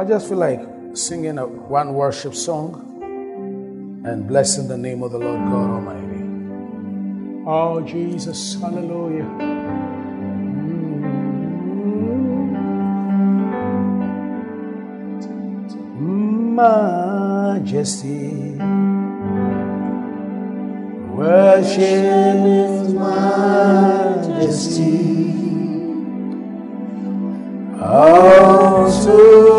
I just feel like singing a one worship song and blessing the name of the Lord God Almighty. Oh, Jesus, hallelujah. Mm-hmm. Majesty, worship His majesty. Unto Jesus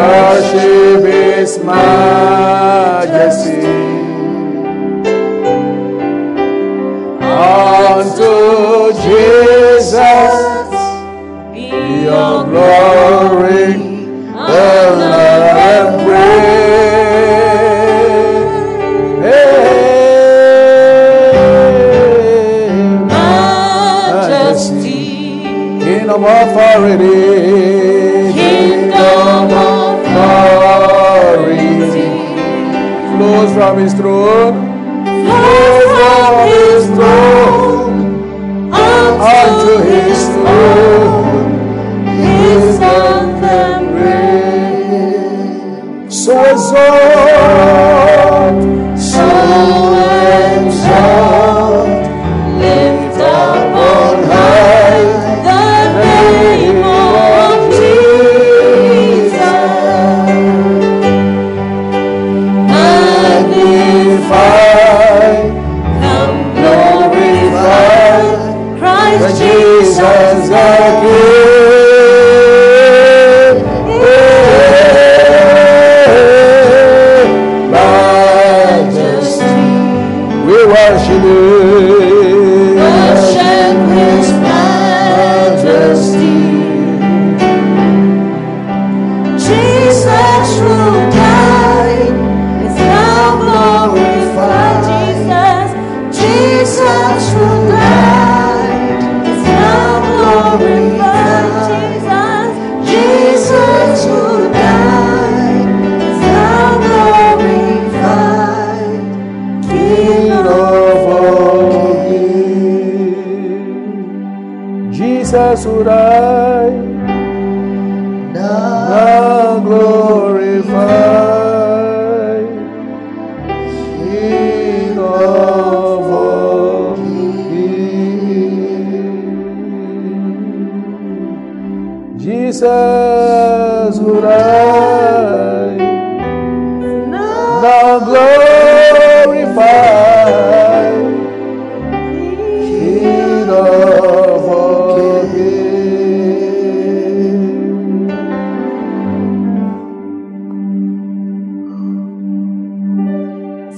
Worship his majesty. unto Jesus be your glory, honor, and praise. Majesty, Kingdom authority, flows from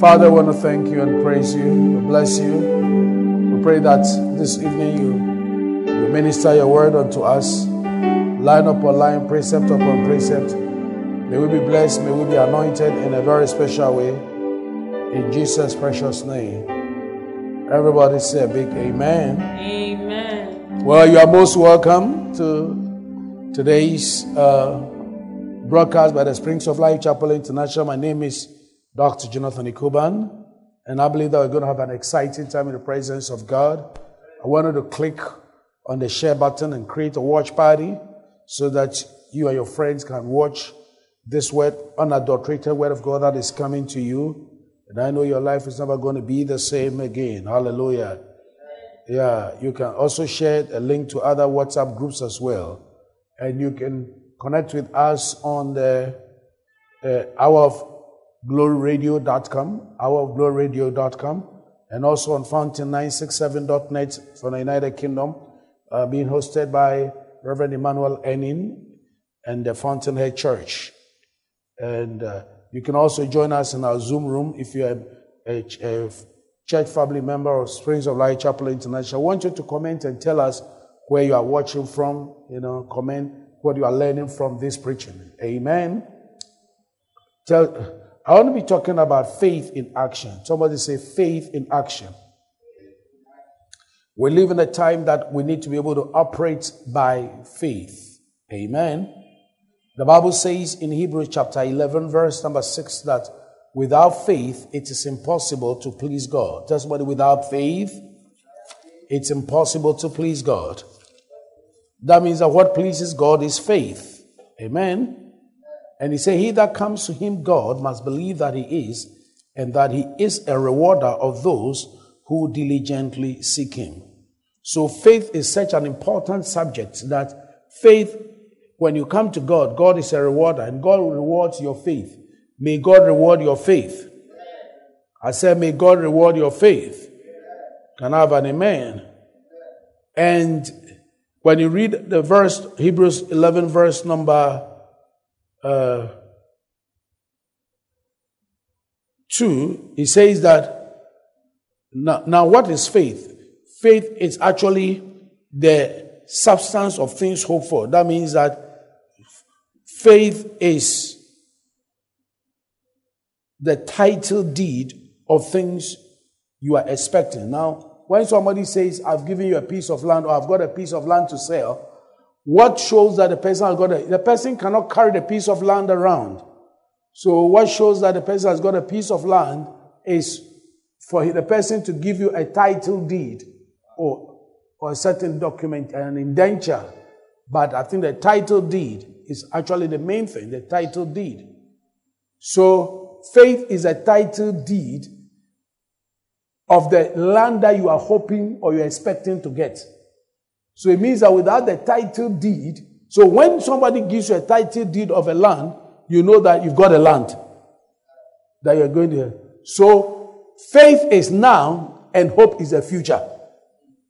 Father, I want to thank you and praise you. We bless you. We pray that this evening you, you minister your word unto us, line upon line, precept upon precept. May we be blessed, may we be anointed in a very special way. In Jesus' precious name. Everybody say a big amen. Amen. Well, you are most welcome to today's uh, broadcast by the Springs of Life Chapel International. My name is Dr. Jonathan Ikuban, and I believe that we're going to have an exciting time in the presence of God. I wanted to click on the share button and create a watch party so that you and your friends can watch this word, unadulterated word of God that is coming to you. And I know your life is never going to be the same again. Hallelujah. Yeah, you can also share a link to other WhatsApp groups as well. And you can connect with us on the uh, hour of gloryradio.com, hourofgloryradio.com, and also on fountain967.net for the United Kingdom, uh, being hosted by Reverend Emmanuel Enin and the Fountainhead Church. And uh, you can also join us in our Zoom room if you're a, a church family member of Springs of Light Chapel International. I want you to comment and tell us where you are watching from. You know, comment what you are learning from this preaching. Amen. Tell, I want to be talking about faith in action. Somebody say faith in action. We live in a time that we need to be able to operate by faith. Amen. The Bible says in Hebrews chapter 11, verse number 6, that without faith it is impossible to please God. Tell somebody, without faith it's impossible to please God. That means that what pleases God is faith. Amen. And he said, He that comes to him, God, must believe that he is, and that he is a rewarder of those who diligently seek him. So faith is such an important subject that faith, when you come to God, God is a rewarder, and God rewards your faith. May God reward your faith. I said, May God reward your faith. Can I have an amen? And when you read the verse, Hebrews 11, verse number uh, 2, he says that now, now, what is faith? Faith is actually the substance of things hoped for. That means that faith is the title deed of things you are expecting. Now, when somebody says, I've given you a piece of land or I've got a piece of land to sell, what shows that the person has got a, the person cannot carry the piece of land around. So what shows that the person has got a piece of land is for the person to give you a title deed or, or a certain document, an indenture. But I think the title deed is actually the main thing, the title deed. So faith is a title deed of the land that you are hoping or you're expecting to get. So it means that without the title deed, so when somebody gives you a title deed of a land, you know that you've got a land that you're going to. Have. So faith is now and hope is the future.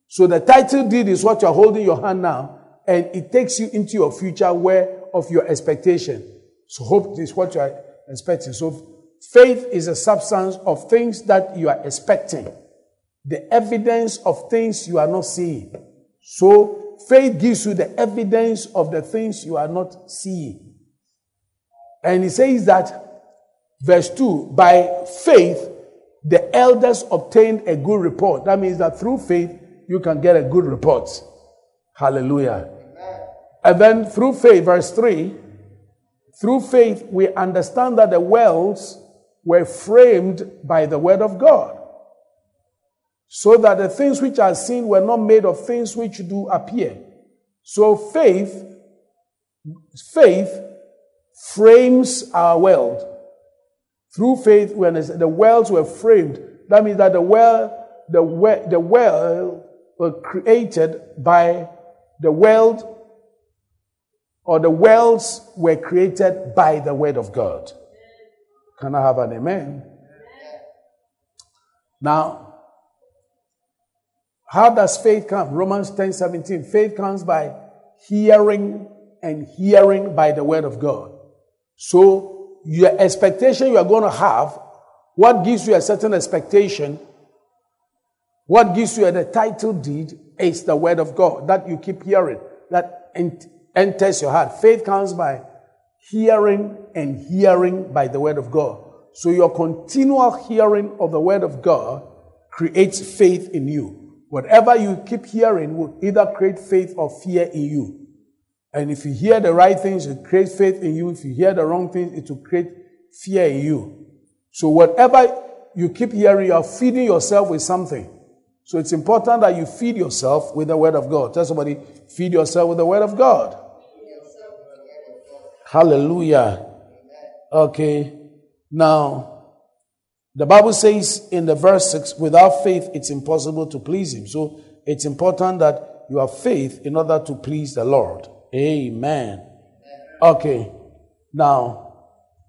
So the title deed is what you're holding your hand now, and it takes you into your future where of your expectation. So hope is what you are expecting. So faith is a substance of things that you are expecting, the evidence of things you are not seeing. So faith gives you the evidence of the things you are not seeing. And he says that, verse 2, by faith, the elders obtained a good report. That means that through faith, you can get a good report. Hallelujah. And then through faith, verse 3, through faith, we understand that the worlds were framed by the word of God so that the things which are seen were not made of things which do appear. So faith, faith frames our world. Through faith, when the worlds were framed, that means that the world, the, the world were created by the world, or the worlds were created by the word of God. Can I have an amen? Now, how does faith come? Romans 10 17. Faith comes by hearing and hearing by the word of God. So, your expectation you are going to have, what gives you a certain expectation, what gives you the title deed is the word of God that you keep hearing, that enters your heart. Faith comes by hearing and hearing by the word of God. So, your continual hearing of the word of God creates faith in you. Whatever you keep hearing will either create faith or fear in you. And if you hear the right things, it creates faith in you. If you hear the wrong things, it will create fear in you. So whatever you keep hearing, you are feeding yourself with something. So it's important that you feed yourself with the word of God. Tell somebody, feed yourself with the word of God. Hallelujah. Okay. Now, the Bible says in the verse 6, without faith, it's impossible to please Him. So it's important that you have faith in order to please the Lord. Amen. Okay. Now,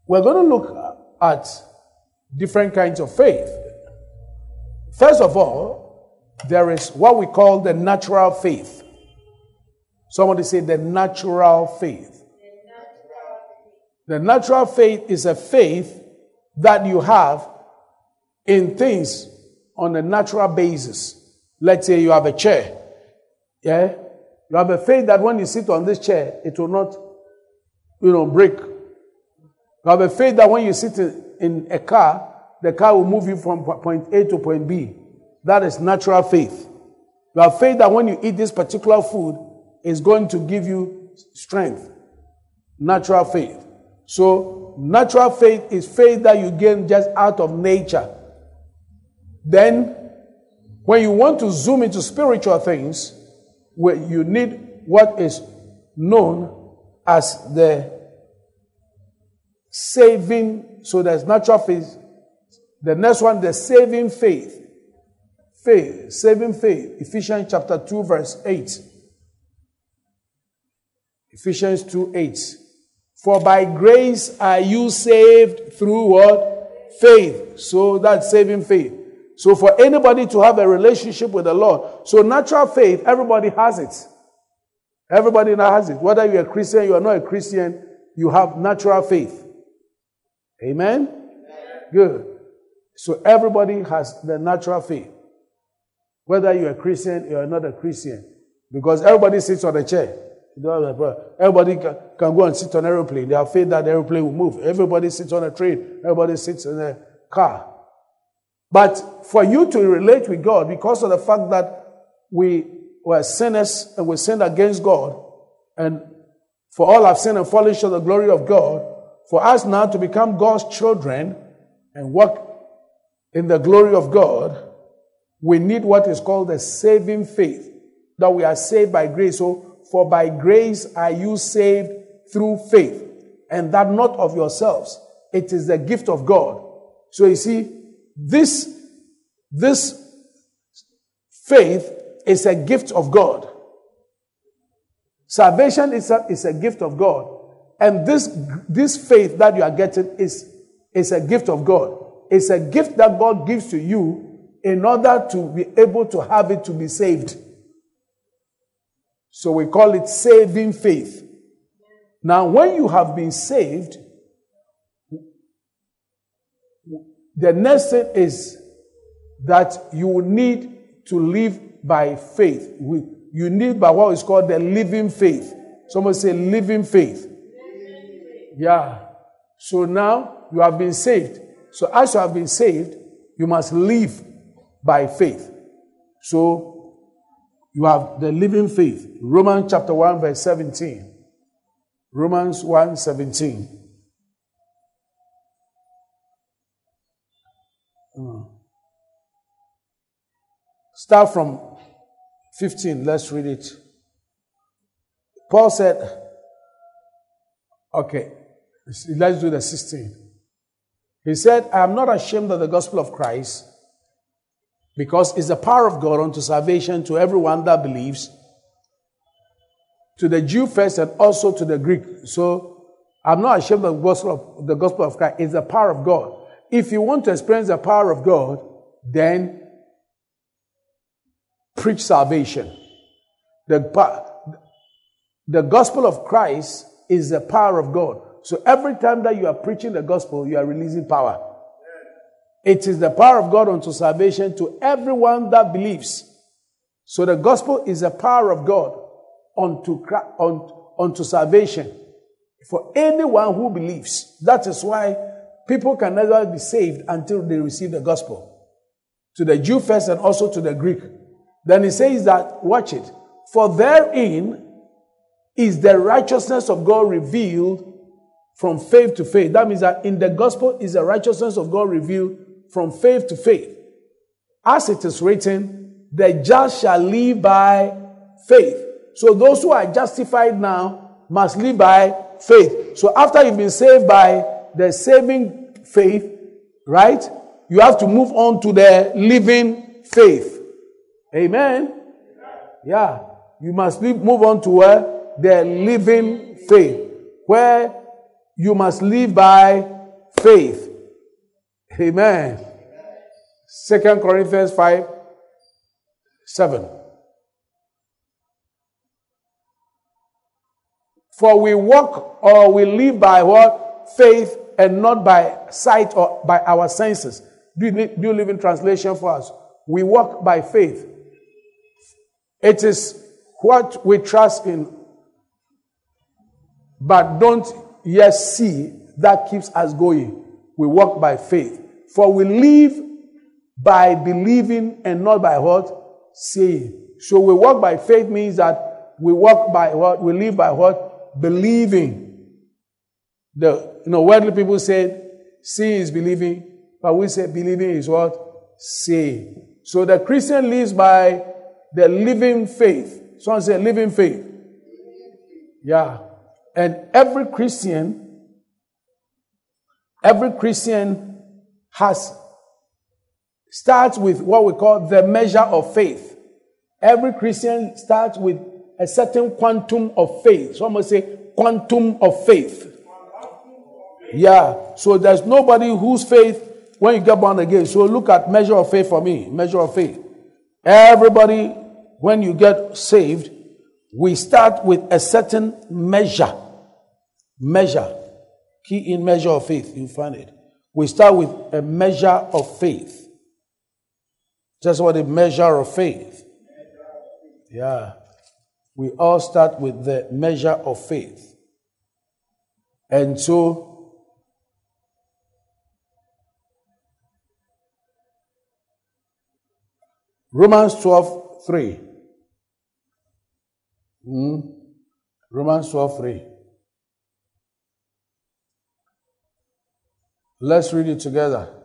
we're going to look at different kinds of faith. First of all, there is what we call the natural faith. Somebody say the natural faith. The natural faith is a faith that you have in things on a natural basis. Let's say you have a chair. Yeah? You have a faith that when you sit on this chair, it will not, you know, break. You have a faith that when you sit in a car, the car will move you from point A to point B. That is natural faith. You have faith that when you eat this particular food, it's going to give you strength. Natural faith. So, natural faith is faith that you gain just out of nature. Then, when you want to zoom into spiritual things, where you need what is known as the saving, so there's natural faith. The next one, the saving faith. Faith, saving faith. Ephesians chapter 2, verse 8. Ephesians 2 8. For by grace are you saved through what? Faith. So that's saving faith. So for anybody to have a relationship with the Lord, so natural faith, everybody has it. Everybody has it. Whether you're a Christian, you are not a Christian, you have natural faith. Amen? Good. So everybody has the natural faith. Whether you're a Christian, you're not a Christian. Because everybody sits on a chair. Everybody can, can go and sit on an aeroplane. They have faith that the aeroplane will move. Everybody sits on a train. Everybody sits in a car. But for you to relate with God, because of the fact that we were sinners and we sinned against God, and for all have sinned and fallen short of the glory of God, for us now to become God's children and walk in the glory of God, we need what is called the saving faith, that we are saved by grace. So for by grace are you saved through faith, and that not of yourselves. It is the gift of God. So you see, this, this faith is a gift of God. Salvation is a, is a gift of God. And this, this faith that you are getting is, is a gift of God. It's a gift that God gives to you in order to be able to have it to be saved. So we call it saving faith. Now, when you have been saved, the next thing is that you need to live by faith. You need by what is called the living faith. Someone say living faith. Yeah. So now you have been saved. So as you have been saved, you must live by faith. So you have the living faith. Romans chapter 1, verse 17. Romans 1 17. Start from 15. Let's read it. Paul said, okay, let's do the 16. He said, I am not ashamed of the gospel of Christ because it's the power of God unto salvation to everyone that believes, to the Jew first and also to the Greek. So I'm not ashamed of the gospel of, the gospel of Christ. It's the power of God. If you want to experience the power of God, then preach salvation. The, the gospel of Christ is the power of God. So every time that you are preaching the gospel, you are releasing power. It is the power of God unto salvation to everyone that believes. So the gospel is the power of God unto, unto salvation for anyone who believes. That is why people can never be saved until they receive the gospel. To the Jew first and also to the Greek. Then he says that, watch it, for therein is the righteousness of God revealed from faith to faith. That means that in the gospel is the righteousness of God revealed from faith to faith. As it is written, the just shall live by faith. So those who are justified now must live by faith. So after you've been saved by the saving faith, right? You have to move on to the living faith. Amen. Yeah. You must move on to where? The living faith. Where you must live by faith. Amen. Second Corinthians 5 7. For we walk or we live by what? Faith and not by sight or by our senses. Do you, do you live in translation for us? We walk by faith. It is what we trust in, but don't yet see that keeps us going. We walk by faith. For we live by believing and not by what? Seeing. So we walk by faith means that we walk by what? We live by what? Believing. The you know worldly people say seeing is believing, but we say believing is what? Seeing. So the Christian lives by the living faith. Someone say living faith. Yeah. And every Christian, every Christian has starts with what we call the measure of faith. Every Christian starts with a certain quantum of faith. Someone say quantum of faith. Yeah. So there's nobody whose faith when you get born again. So look at measure of faith for me. Measure of faith. Everybody, when you get saved, we start with a certain measure. Measure. Key in measure of faith. You find it. We start with a measure of faith. Just what a measure of faith. Yeah. We all start with the measure of faith. And so Romans 12, 3. Hmm? Romans 12, 3. Let's read it together.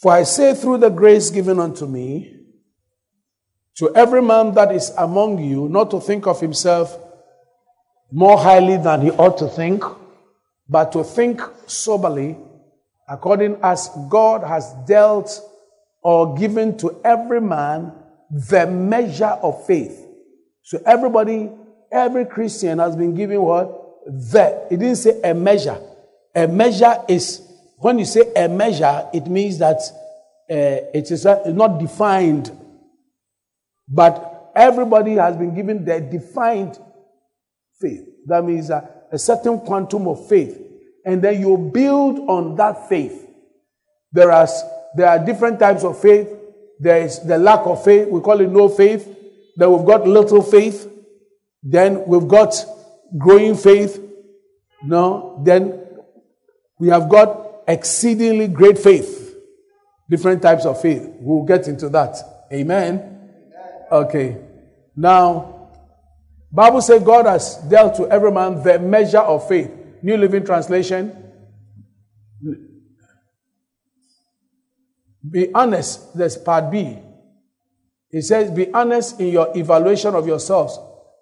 For I say, through the grace given unto me, to every man that is among you, not to think of himself more highly than he ought to think, but to think soberly, according as God has dealt or given to every man the measure of faith. So everybody, every Christian has been given what? The. It didn't say a measure. A measure is, when you say a measure, it means that uh, it is not defined, but everybody has been given the defined faith. That means a, a certain quantum of faith. And then you build on that faith. There are, there are different types of faith. There is the lack of faith. We call it no faith. Then we've got little faith. Then we've got growing faith. No. Then we have got exceedingly great faith. Different types of faith. We'll get into that. Amen. Okay. Now, Bible says God has dealt to every man the measure of faith. New Living Translation. Be honest. There's part B. It says, Be honest in your evaluation of yourselves,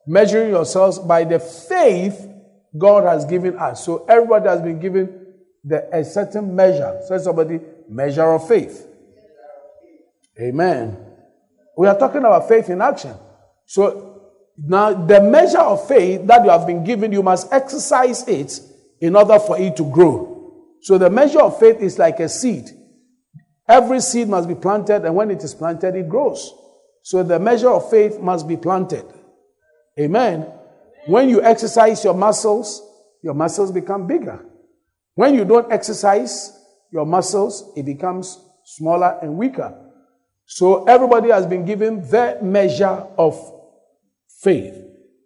measuring yourselves by the faith God has given us. So everybody has been given the, a certain measure. Say somebody, measure of faith. Amen. We are talking about faith in action. So now, the measure of faith that you have been given, you must exercise it in order for it to grow. So, the measure of faith is like a seed. Every seed must be planted, and when it is planted, it grows. So, the measure of faith must be planted. Amen. When you exercise your muscles, your muscles become bigger. When you don't exercise your muscles, it becomes smaller and weaker. So, everybody has been given their measure of faith.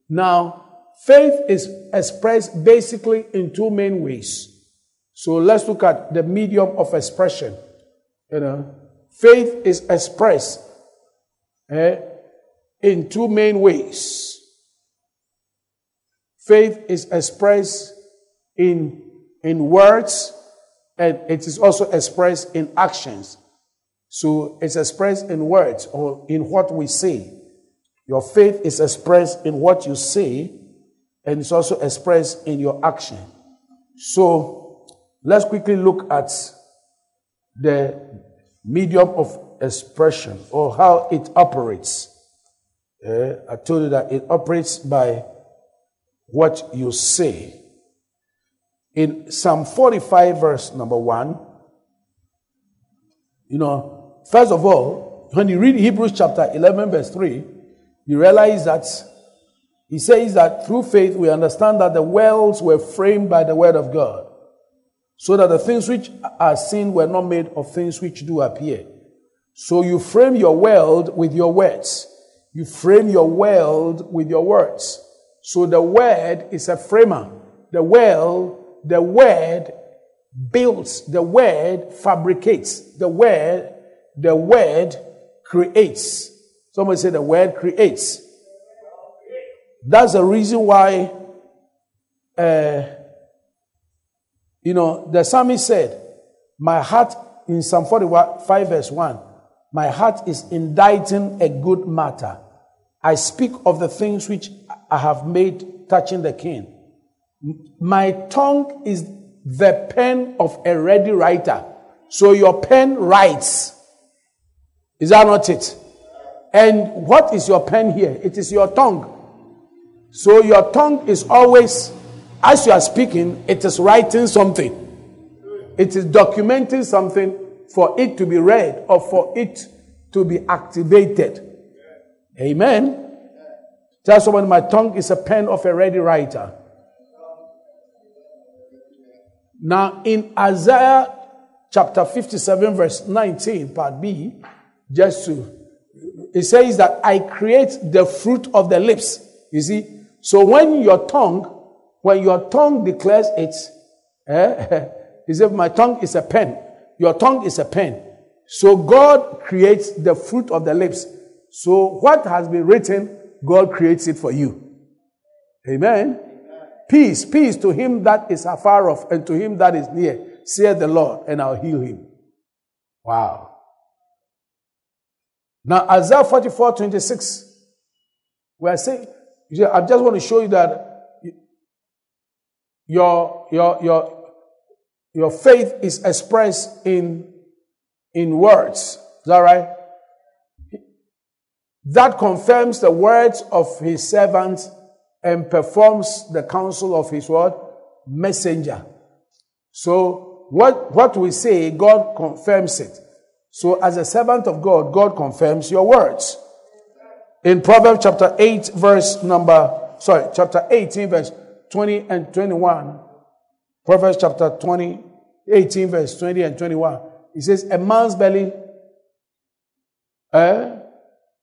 Now, faith is expressed basically in two main ways. So let's look at the medium of expression. You know, faith is expressed eh, in two main ways. Faith is expressed in, in words and it is also expressed in actions. So it's expressed in words or in what we say. Your faith is expressed in what you say, and it's also expressed in your action. So let's quickly look at the medium of expression or how it operates. Uh, I told you that it operates by what you say. In Psalm 45, verse number 1, you know, first of all, when you read Hebrews chapter 11, verse 3, you realize that he says that through faith we understand that the worlds were framed by the word of God, so that the things which are seen were not made of things which do appear. So you frame your world with your words. You frame your world with your words. So the word is a framer. The world, the word builds, the word fabricates, the word, the word creates. Somebody say the word creates. That's the reason why, uh, you know, the psalmist said, My heart, in Psalm 45, verse 1, my heart is inditing a good matter. I speak of the things which I have made touching the king. My tongue is the pen of a ready writer. So your pen writes. Is that not it? And what is your pen here? It is your tongue. So your tongue is always, as you are speaking, it is writing something. It is documenting something for it to be read or for it to be activated. Amen. Tell someone, my tongue is a pen of a ready writer. Now, in Isaiah chapter 57, verse 19, part B, just to, it says that I create the fruit of the lips. You see? So when your tongue, when your tongue declares it, eh, he said, My tongue is a pen. Your tongue is a pen. So God creates the fruit of the lips. So what has been written, God creates it for you. Amen. Peace, peace to him that is afar off and to him that is near, saith the Lord, and I'll heal him. Wow. Now, Isaiah 44 26, we are saying, I just want to show you that your, your, your, your faith is expressed in, in words. Is that right? That confirms the words of his servants and performs the counsel of his word messenger. So what, what we say, God confirms it. So as a servant of God, God confirms your words. In Proverbs chapter 8, verse number, sorry, chapter 18, verse 20 and 21. Proverbs chapter 20, 18, verse 20 and 21. It says, A man's belly, eh,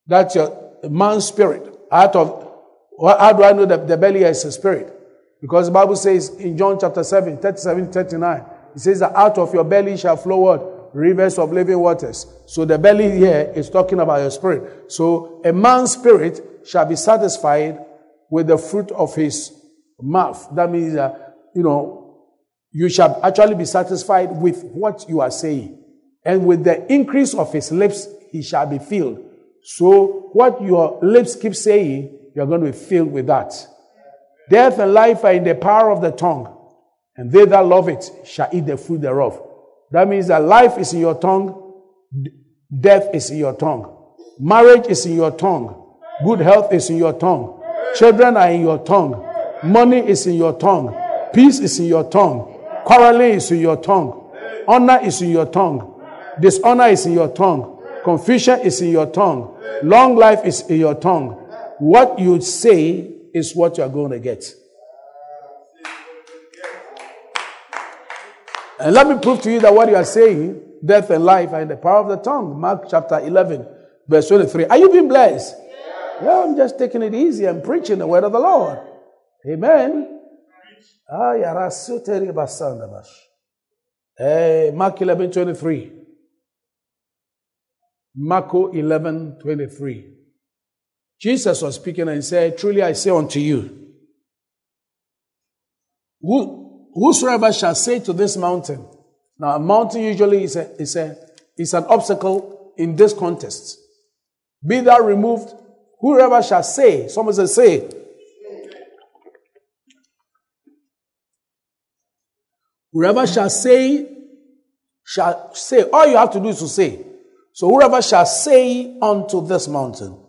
that's your man's spirit. Out of how do I know that the belly is a spirit? Because the Bible says in John chapter 7, 37, 39, it says that out of your belly shall flow what? Rivers of living waters. So the belly here is talking about your spirit. So a man's spirit shall be satisfied with the fruit of his mouth. That means that, you know, you shall actually be satisfied with what you are saying. And with the increase of his lips, he shall be filled. So what your lips keep saying, you're going to be filled with that. Death and life are in the power of the tongue, and they that love it shall eat the fruit thereof. That means that life is in your tongue, death is in your tongue, marriage is in your tongue, good health is in your tongue, children are in your tongue, money is in your tongue, peace is in your tongue, quarreling is in your tongue, honor is in your tongue, dishonor is in your tongue, confusion is in your tongue, long life is in your tongue what you say is what you are going to get. And let me prove to you that what you are saying, death and life, are in the power of the tongue. Mark chapter 11, verse 23. Are you being blessed? Yeah, yeah I'm just taking it easy I'm preaching the word of the Lord. Amen. Ah, hey, Mark 11, 23. Mark 11, 23. Jesus was speaking and said, Truly I say unto you, who, whosoever shall say to this mountain, now a mountain usually is, a, is, a, is an obstacle in this context. Be thou removed, whoever shall say, someone says say. Whoever shall say, shall say. All you have to do is to say. So whoever shall say unto this mountain,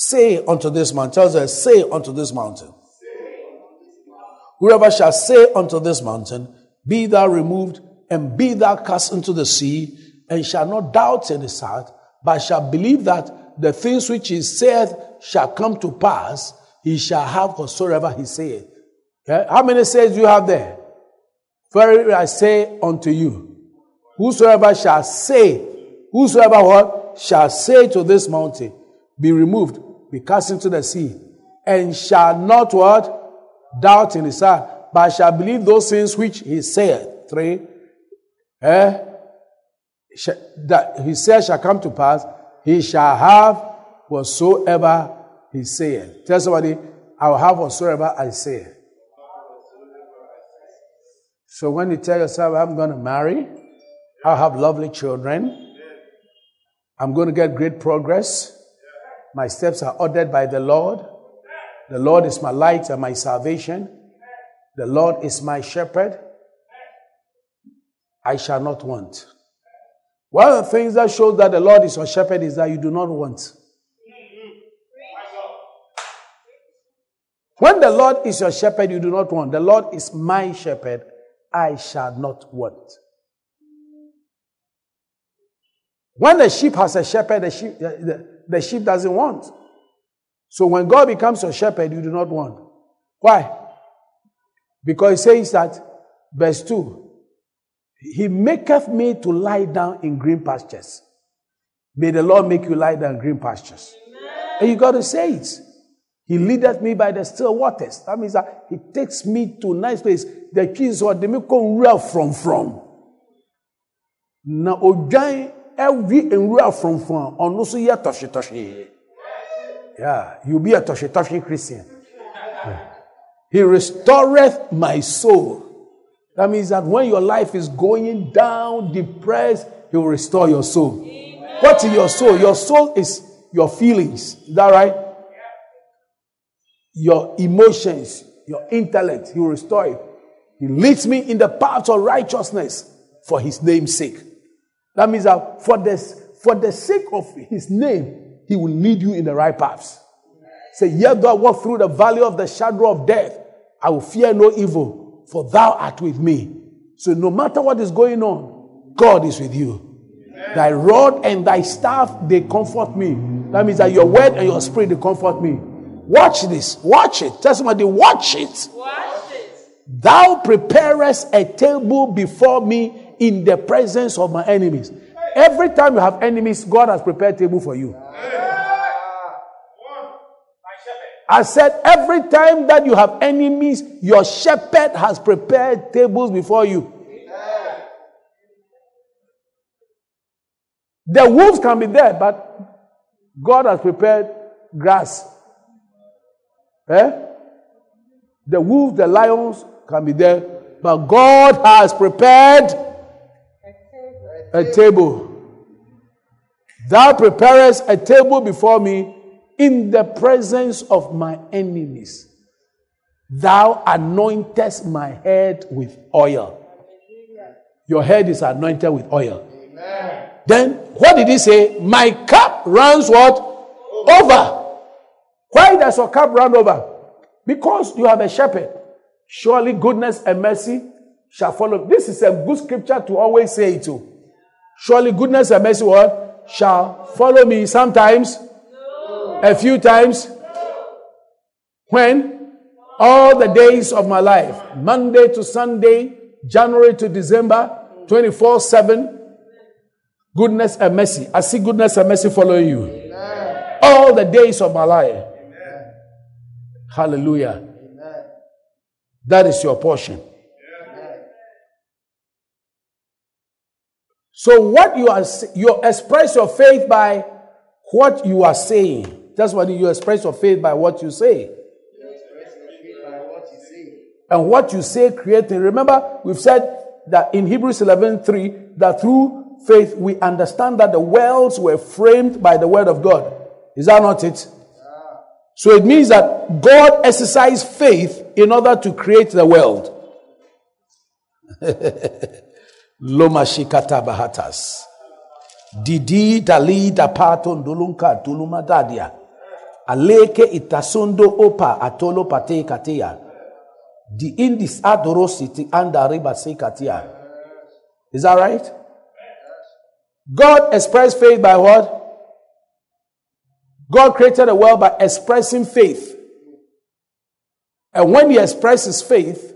Say unto this mountain. Tells us, say unto this mountain. Whoever shall say unto this mountain, Be thou removed, and be thou cast into the sea, and shall not doubt in his heart, but shall believe that the things which he saith shall come to pass, he shall have whatsoever he saith. Okay? How many says you have there? Very I say unto you, whosoever shall say, whosoever what shall say to this mountain, be removed, be cast into the sea, and shall not what doubt in his heart, but shall believe those things which he said. Three, eh? That he said shall come to pass, he shall have whatsoever he said. Tell somebody, I will have whatsoever I say. So when you tell yourself, I'm going to marry, I'll have lovely children, I'm going to get great progress, my steps are ordered by the Lord, the Lord is my light and my salvation, the Lord is my shepherd, I shall not want. One of the things that shows that the Lord is your shepherd is that you do not want. When the Lord is your shepherd, you do not want. The Lord is my shepherd, I shall not want. When the sheep has a shepherd, the sheep, the, the sheep doesn't want. So when God becomes your shepherd, you do not want. Why? Because he says that, verse 2, He maketh me to lie down in green pastures. May the Lord make you lie down in green pastures. Amen. And you got to say it. He leadeth me by the still waters. That means that he takes me to nice place. The keys or the real from from. Na odwan every real from from ɔno so yɛ tɔhye tɔhye. Yeah, you'll be a toshe toshe Christian. Yeah. He restoreth my soul. That means that when your life is going down, depressed, He will restore your soul. Amen. What is your soul? Your soul is your feelings. Is that right? Your emotions, your intellect, He will restore it. He leads me in the path of righteousness for His name's sake. That means that for this, for the sake of His name, he will lead you in the right paths. Say, Yet though I walk through the valley of the shadow of death, I will fear no evil, for thou art with me. So no matter what is going on, God is with you. Amen. Thy rod and thy staff, they comfort me. That means that your word and your spirit, they comfort me. Watch this. Watch it. Tell somebody, watch it. Watch it. Thou preparest a table before me in the presence of my enemies. Every time you have enemies, God has prepared table for you. I said, every time that you have enemies, your shepherd has prepared tables before you. The wolves can be there, but God has prepared grass. Eh? The wolves, the lions can be there, but God has prepared a table. Thou preparest a table before me in the presence of my enemies. Thou anointest my head with oil. Your head is anointed with oil. Amen. Then what did he say? My cup runs what? Over. Why does your cup run over? Because you have a shepherd. Surely goodness and mercy shall follow. This is a good scripture to always say it to. Surely goodness and mercy what? Shall follow me sometimes a few times? When? All the days of my life, Monday to Sunday, January to December, 24 7. Goodness and mercy. I see goodness and mercy following you. Amen. All the days of my life. Amen. Hallelujah. Amen. That is your portion. So, what you are, you express your faith by what you are saying. That's why you express your faith by what you say. And what you say creating. Remember, we've said that in Hebrews 11 3, that through faith we understand that the worlds were framed by the word of God. Is that not it? So it means that God exercised faith in order to create the world. Loma shikata bahatas. Didi dali dapaton dulunka dadia. Aleke itasondo opa atolo pate katea. The indis adorosity and katia. Is that right? God expressed faith by what? God created the world by expressing faith. And when he expresses faith,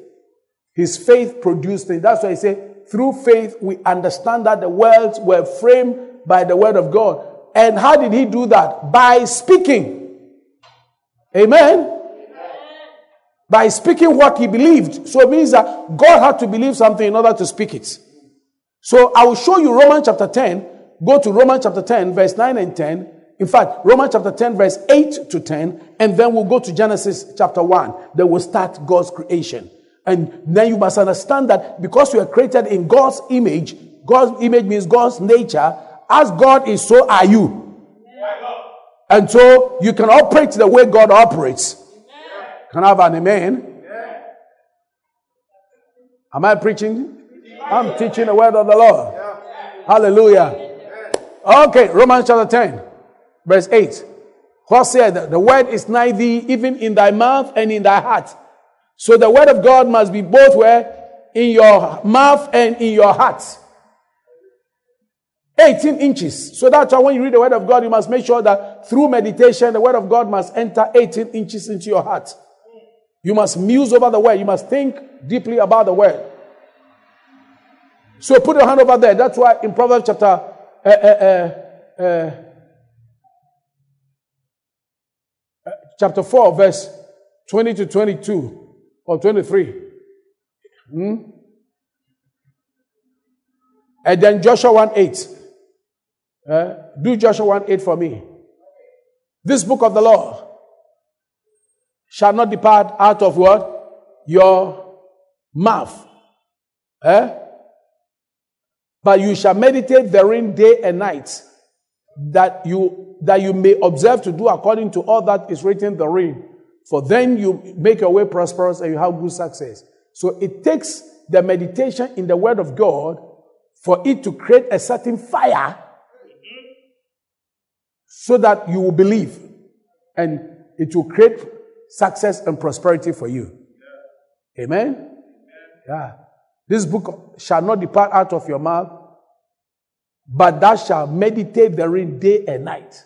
his faith produced things. That's why he said, through faith, we understand that the worlds were framed by the word of God. And how did he do that? By speaking. Amen? Amen. By speaking what he believed. So it means that God had to believe something in order to speak it. So I will show you Romans chapter 10. Go to Romans chapter 10, verse 9 and 10. In fact, Romans chapter 10, verse 8 to 10, and then we'll go to Genesis chapter 1. Then we'll start God's creation. And then you must understand that because you are created in God's image, God's image means God's nature. As God is, so are you. And so you can operate the way God operates. Can I have an amen? Am I preaching? I'm teaching the word of the Lord. Hallelujah. Okay, Romans chapter 10, verse 8. What said, The word is nigh thee, even in thy mouth and in thy heart. So the word of God must be both where? In your mouth and in your heart. 18 inches. So that's why when you read the word of God, you must make sure that through meditation, the word of God must enter 18 inches into your heart. You must muse over the word. You must think deeply about the word. So put your hand over there. That's why in Proverbs chapter uh, uh, uh, uh chapter 4, verse 20 to 22 or 23. Hmm? And then Joshua 1 8. Uh, do Joshua 1 8 for me. This book of the law shall not depart out of what? Your mouth. Eh? But you shall meditate therein day and night, that you that you may observe to do according to all that is written therein. For then you make your way prosperous and you have good success. So it takes the meditation in the Word of God for it to create a certain fire so that you will believe and it will create success and prosperity for you. Amen? Yeah. This book shall not depart out of your mouth, but thou shalt meditate therein day and night,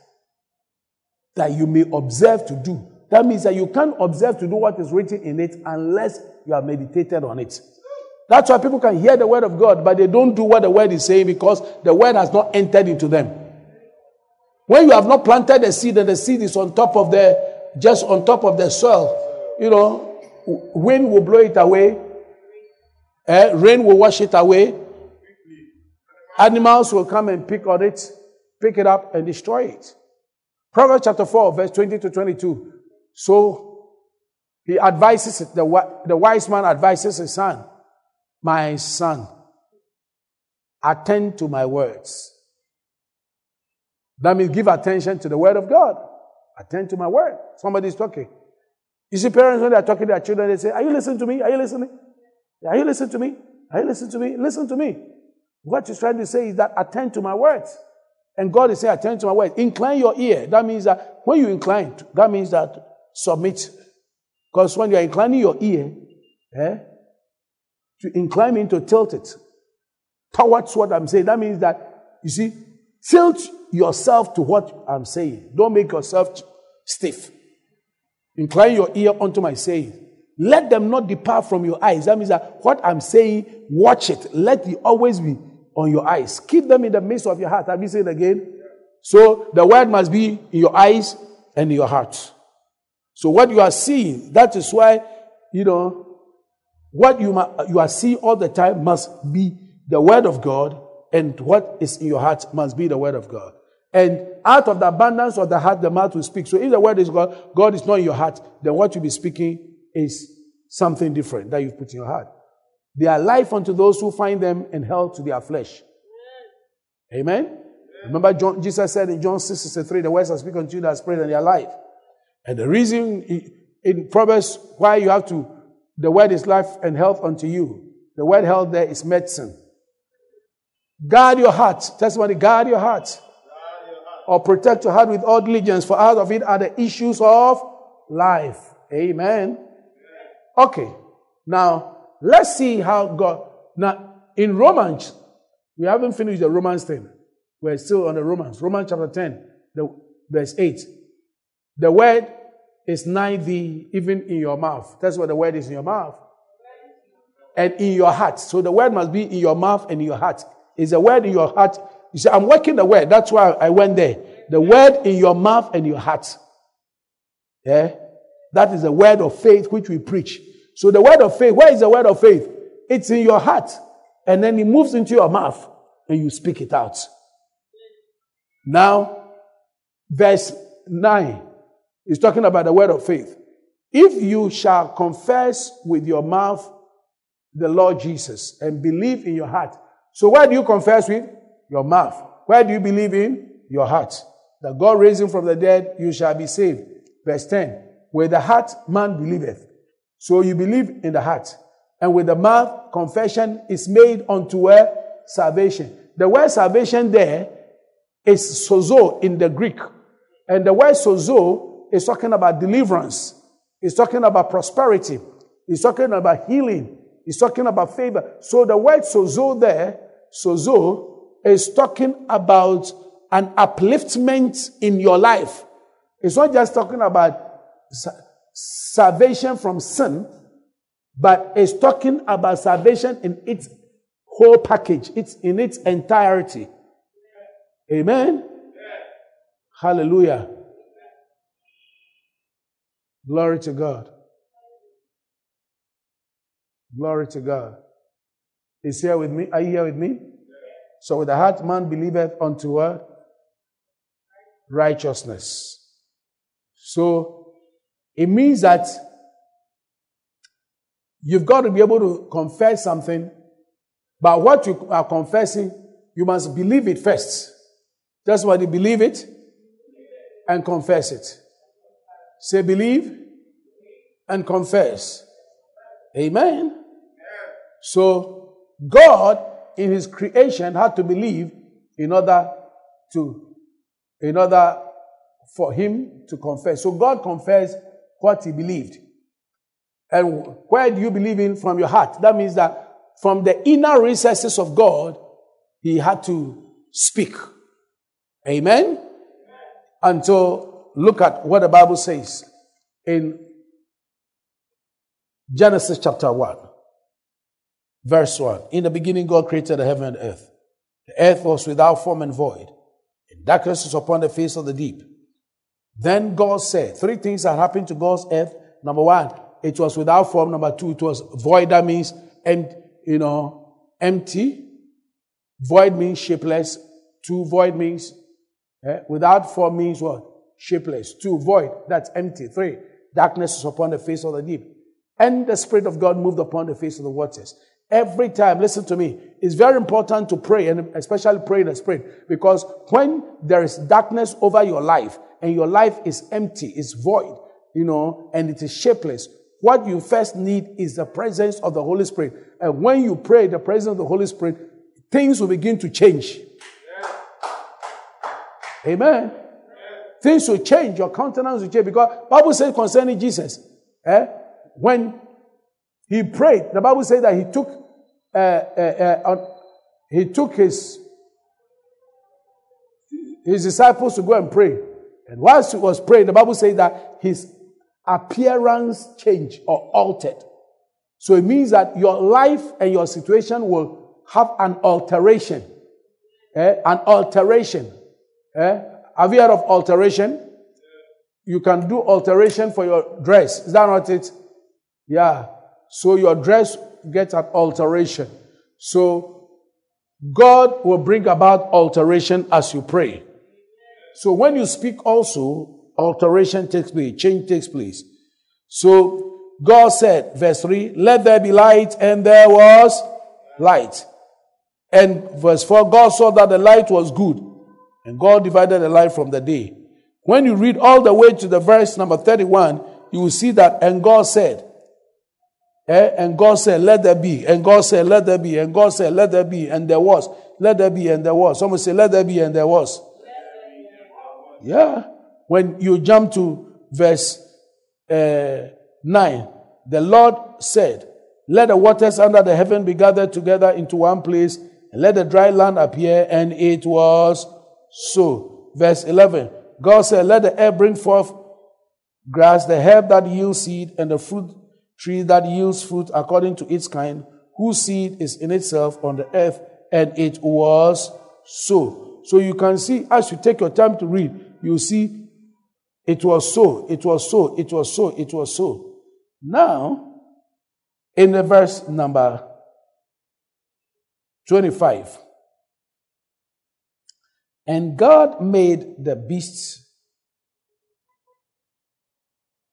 that you may observe to do. That means that you can't observe to do what is written in it unless you have meditated on it. That's why people can hear the word of God, but they don't do what the word is saying because the word has not entered into them. When you have not planted a seed and the seed is on top of the, just on top of the soil, you know, wind will blow it away, Eh, rain will wash it away. Animals will come and pick on it, pick it up and destroy it. Proverbs chapter 4, verse 20 to 22. So he advises, the, the wise man advises his son, My son, attend to my words. That means give attention to the word of God. Attend to my word. Somebody's talking. You see, parents, when they're talking to their children, they say, Are you listening to me? Are you listening? Are you listening to me? Are you listening to me? Listen to me. What he's trying to say is that attend to my words. And God is saying, attend to my words. Incline your ear. That means that when you incline, that means that submit. Because when you're inclining your ear, eh, to incline means to tilt it towards what I'm saying. That means that, you see, tilt yourself to what I'm saying. Don't make yourself stiff. Incline your ear unto my saying. Let them not depart from your eyes. That means that what I'm saying, watch it. Let it always be on your eyes. Keep them in the midst of your heart. Have you said again? So the word must be in your eyes and in your heart. So what you are seeing, that is why, you know, what you, you are seeing all the time must be the word of God, and what is in your heart must be the word of God. And out of the abundance of the heart, the mouth will speak. So if the word is God, God is not in your heart, then what you'll be speaking is something different that you've put in your heart. They are life unto those who find them and hell to their flesh. Amen? Amen? Remember, John, Jesus said in John 6 63, the words I speak unto you that spread and they are life. And the reason in Proverbs why you have to, the word is life and health unto you. The word health there is medicine. Guard your heart. Testimony, guard your heart. Guard your heart. Or protect your heart with all diligence, for out of it are the issues of life. Amen. Okay. Now, let's see how God. Now, in Romans, we haven't finished the Romans thing. We're still on the Romans. Romans chapter 10, the, verse 8. The word is nigh thee, even in your mouth. That's what the word is in your mouth. And in your heart. So the word must be in your mouth and in your heart. Is a word in your heart. You say, I'm working the word. That's why I went there. The word in your mouth and your heart. Yeah? That is the word of faith which we preach. So the word of faith, where is the word of faith? It's in your heart. And then it moves into your mouth and you speak it out. Now, verse 9 is talking about the word of faith. If you shall confess with your mouth the Lord Jesus and believe in your heart. So, where do you confess with? Your mouth. Where do you believe in? Your heart. That God raised him from the dead, you shall be saved. Verse 10. With the heart, man believeth. So you believe in the heart. And with the mouth, confession is made unto a salvation. The word salvation there is sozo in the Greek. And the word sozo is talking about deliverance. It's talking about prosperity. It's talking about healing. It's talking about favor. So the word sozo there, sozo, is talking about an upliftment in your life. It's not just talking about salvation from sin, but it's talking about salvation in its whole package, it's in its entirety. Amen. Hallelujah. Glory to God. Glory to God. Is here with me? Are you here with me? So with the heart man believeth unto what? Righteousness. So it means that you've got to be able to confess something, but what you are confessing, you must believe it first. That's why you believe it and confess it. Say believe and confess. Amen. So God in his creation had to believe in order to in order for him to confess. So God confessed what he believed. And where do you believe in from your heart? That means that from the inner recesses of God, he had to speak. Amen? And so look at what the Bible says in Genesis chapter 1, verse 1. In the beginning, God created the heaven and earth. The earth was without form and void, and darkness was upon the face of the deep. Then God said, three things that happened to God's earth. Number one, it was without form. Number two, it was void. That means, and you know, empty. Void means shapeless. Two, void means Eh? Without form means what? Shapeless. Two, void. That's empty. Three, darkness is upon the face of the deep. And the Spirit of God moved upon the face of the waters. Every time, listen to me, it's very important to pray and especially pray in the Spirit because when there is darkness over your life and your life is empty, it's void, you know, and it is shapeless, what you first need is the presence of the Holy Spirit. And when you pray the presence of the Holy Spirit, things will begin to change. Amen. Things will change. Your countenance will change because Bible says concerning Jesus, eh, when he prayed, the Bible says that he took uh, uh, uh, he took his his disciples to go and pray. And whilst he was praying, the Bible says that his appearance changed or altered. So it means that your life and your situation will have an alteration. Eh? An alteration. Eh? Have you heard of alteration? You can do alteration for your dress. Is that not it? Yeah. So your dress gets an alteration. So God will bring about alteration as you pray. So when you speak also, alteration takes place, change takes place. So God said, verse 3, let there be light, and there was light. And verse 4, God saw that the light was good. And God divided the light from the day. When you read all the way to the verse number 31, you will see that, and God said, eh, and God said, let there be, and God said, let there be, and God said, let there be, and there was, let there be, and there was. Someone say, let there be, and there was. Yeah. When you jump to verse uh, 9, the Lord said, Let the waters under the heaven be gathered together into one place, and let the dry land appear, and it was so. Verse 11 God said, Let the earth bring forth grass, the herb that yields seed, and the fruit tree that yields fruit according to its kind, whose seed is in itself on the earth, and it was so. So you can see, as you take your time to read, you see, it was so, it was so, it was so, it was so. Now, in the verse number 25, and God made the beasts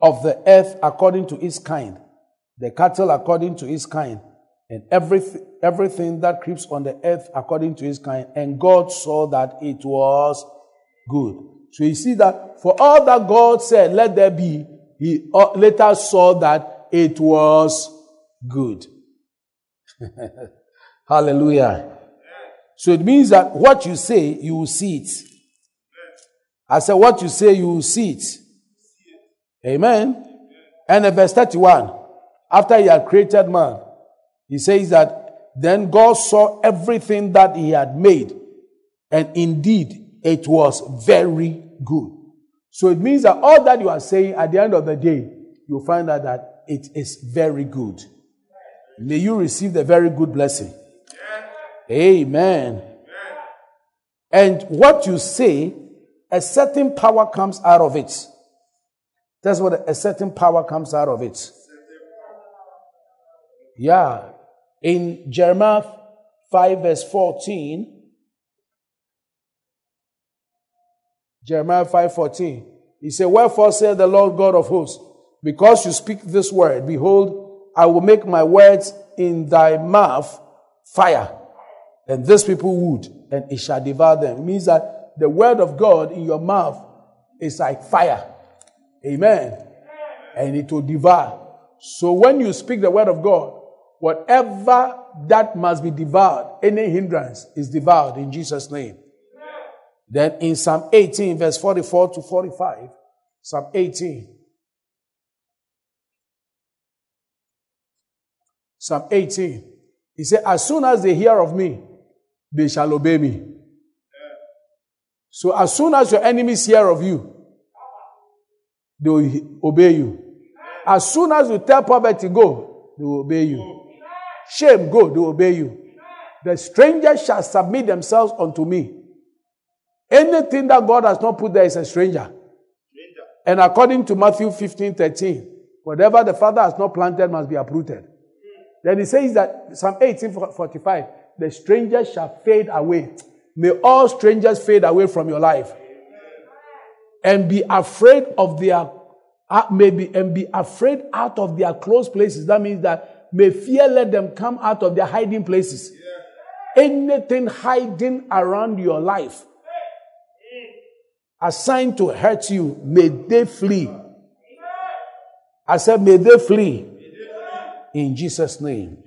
of the earth according to its kind, the cattle according to its kind, and everything, everything that creeps on the earth according to its kind. And God saw that it was good. So you see that for all that God said, let there be, he uh, later saw that it was good. Hallelujah. So it means that what you say, you will see it. I said, what you say, you will see it. Amen. And in verse 31, after he had created man, he says that then God saw everything that he had made, and indeed it was very good. So it means that all that you are saying at the end of the day, you'll find out that it is very good. May you receive the very good blessing. Amen. And what you say, a certain power comes out of it. That's what a certain power comes out of it. Yeah. In Jeremiah 5, verse 14, Jeremiah 5 14, he said, Wherefore said the Lord God of hosts, because you speak this word, behold, I will make my words in thy mouth fire, and this people would, and it shall devour them. It means that the word of God in your mouth is like fire. Amen. And it will devour. So when you speak the word of God, whatever that must be devoured, any hindrance is devoured in Jesus' name. Then in Psalm 18, verse 44 to 45, Psalm 18. Psalm 18. He said, As soon as they hear of me, they shall obey me. So as soon as your enemies hear of you, they will obey you. As soon as you tell poverty, go, they will obey you. Shame, go, they will obey you. The strangers shall submit themselves unto me. Anything that God has not put there is a stranger. And according to Matthew 15 13, whatever the Father has not planted must be uprooted. Then he says that Psalm 18 45, the strangers shall fade away. May all strangers fade away from your life and be afraid of their uh, maybe and be afraid out of their close places. That means that may fear let them come out of their hiding places. Anything hiding around your life assigned to hurt you, may they flee. I said, may they flee. In Jesus' name.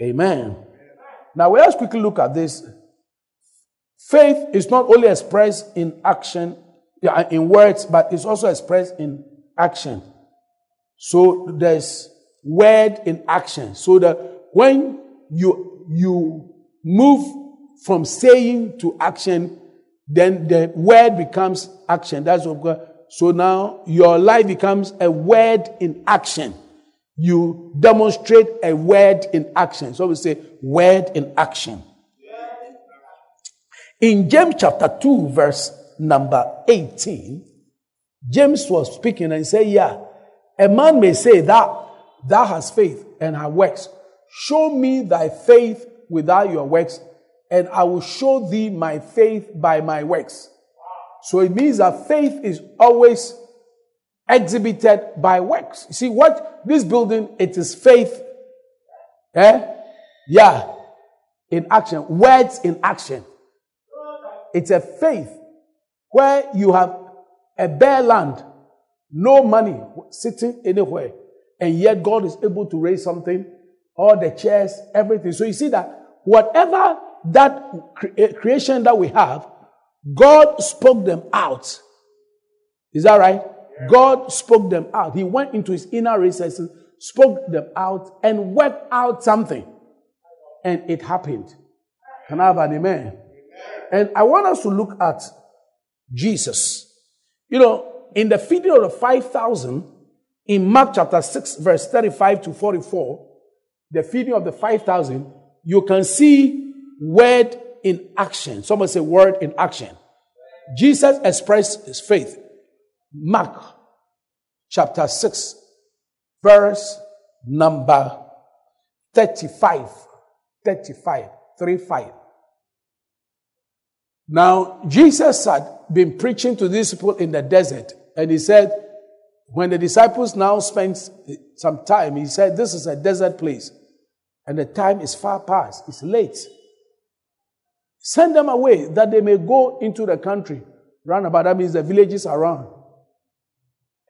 Amen. Now let's quickly look at this. Faith is not only expressed in action, in words, but it's also expressed in action. So there's word in action. So that when you you move from saying to action, then the word becomes action. That's what. So now your life becomes a word in action. You demonstrate a word in action. So we say word in action. In James chapter 2, verse number 18, James was speaking and said, Yeah, a man may say that thou hast faith and have works. Show me thy faith without your works, and I will show thee my faith by my works. So it means that faith is always exhibited by works. You see what this building, it is faith. Eh? Yeah. In action. Words in action. It's a faith where you have a bare land, no money sitting anywhere, and yet God is able to raise something, all the chairs, everything. So you see that whatever that cre- creation that we have, God spoke them out. Is that right? God spoke them out. He went into his inner recesses spoke them out, and worked out something. And it happened. Can I have an amen? And I want us to look at Jesus. You know, in the feeding of the 5,000, in Mark chapter 6, verse 35 to 44, the feeding of the 5,000, you can see word in action. Someone say word in action. Jesus expressed his faith. Mark chapter 6, verse number 35. 35. 35. Now, Jesus had been preaching to these people in the desert, and he said, when the disciples now spent some time, he said, This is a desert place, and the time is far past, it's late. Send them away that they may go into the country. Round about that means the villages around.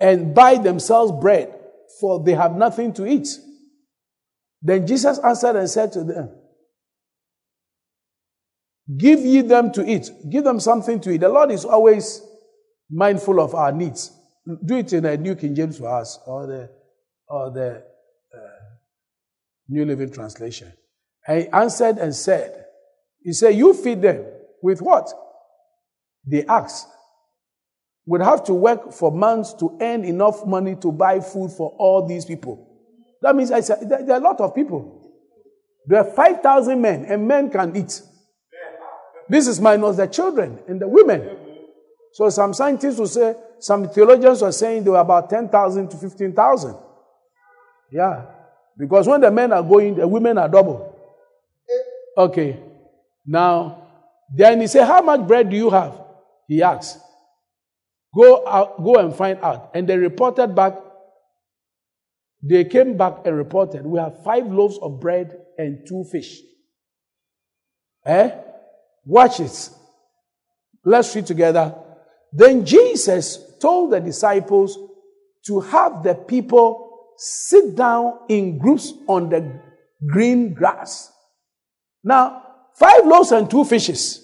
And buy themselves bread, for they have nothing to eat. Then Jesus answered and said to them, Give ye them to eat. Give them something to eat. The Lord is always mindful of our needs. Do it in a New King James for us or the, or the uh, New Living Translation. And he answered and said, he said, You feed them with what? They asked. Would have to work for months to earn enough money to buy food for all these people. That means there are a lot of people. There are 5,000 men, and men can eat. This is minus the children and the women. So some scientists will say, some theologians are saying there were about 10,000 to 15,000. Yeah. Because when the men are going, the women are double. Okay. Now, then he said, How much bread do you have? He asked. Go out, go and find out. And they reported back. They came back and reported, We have five loaves of bread and two fish. Eh? Watch it. Let's read together. Then Jesus told the disciples to have the people sit down in groups on the green grass. Now, Five loaves and two fishes.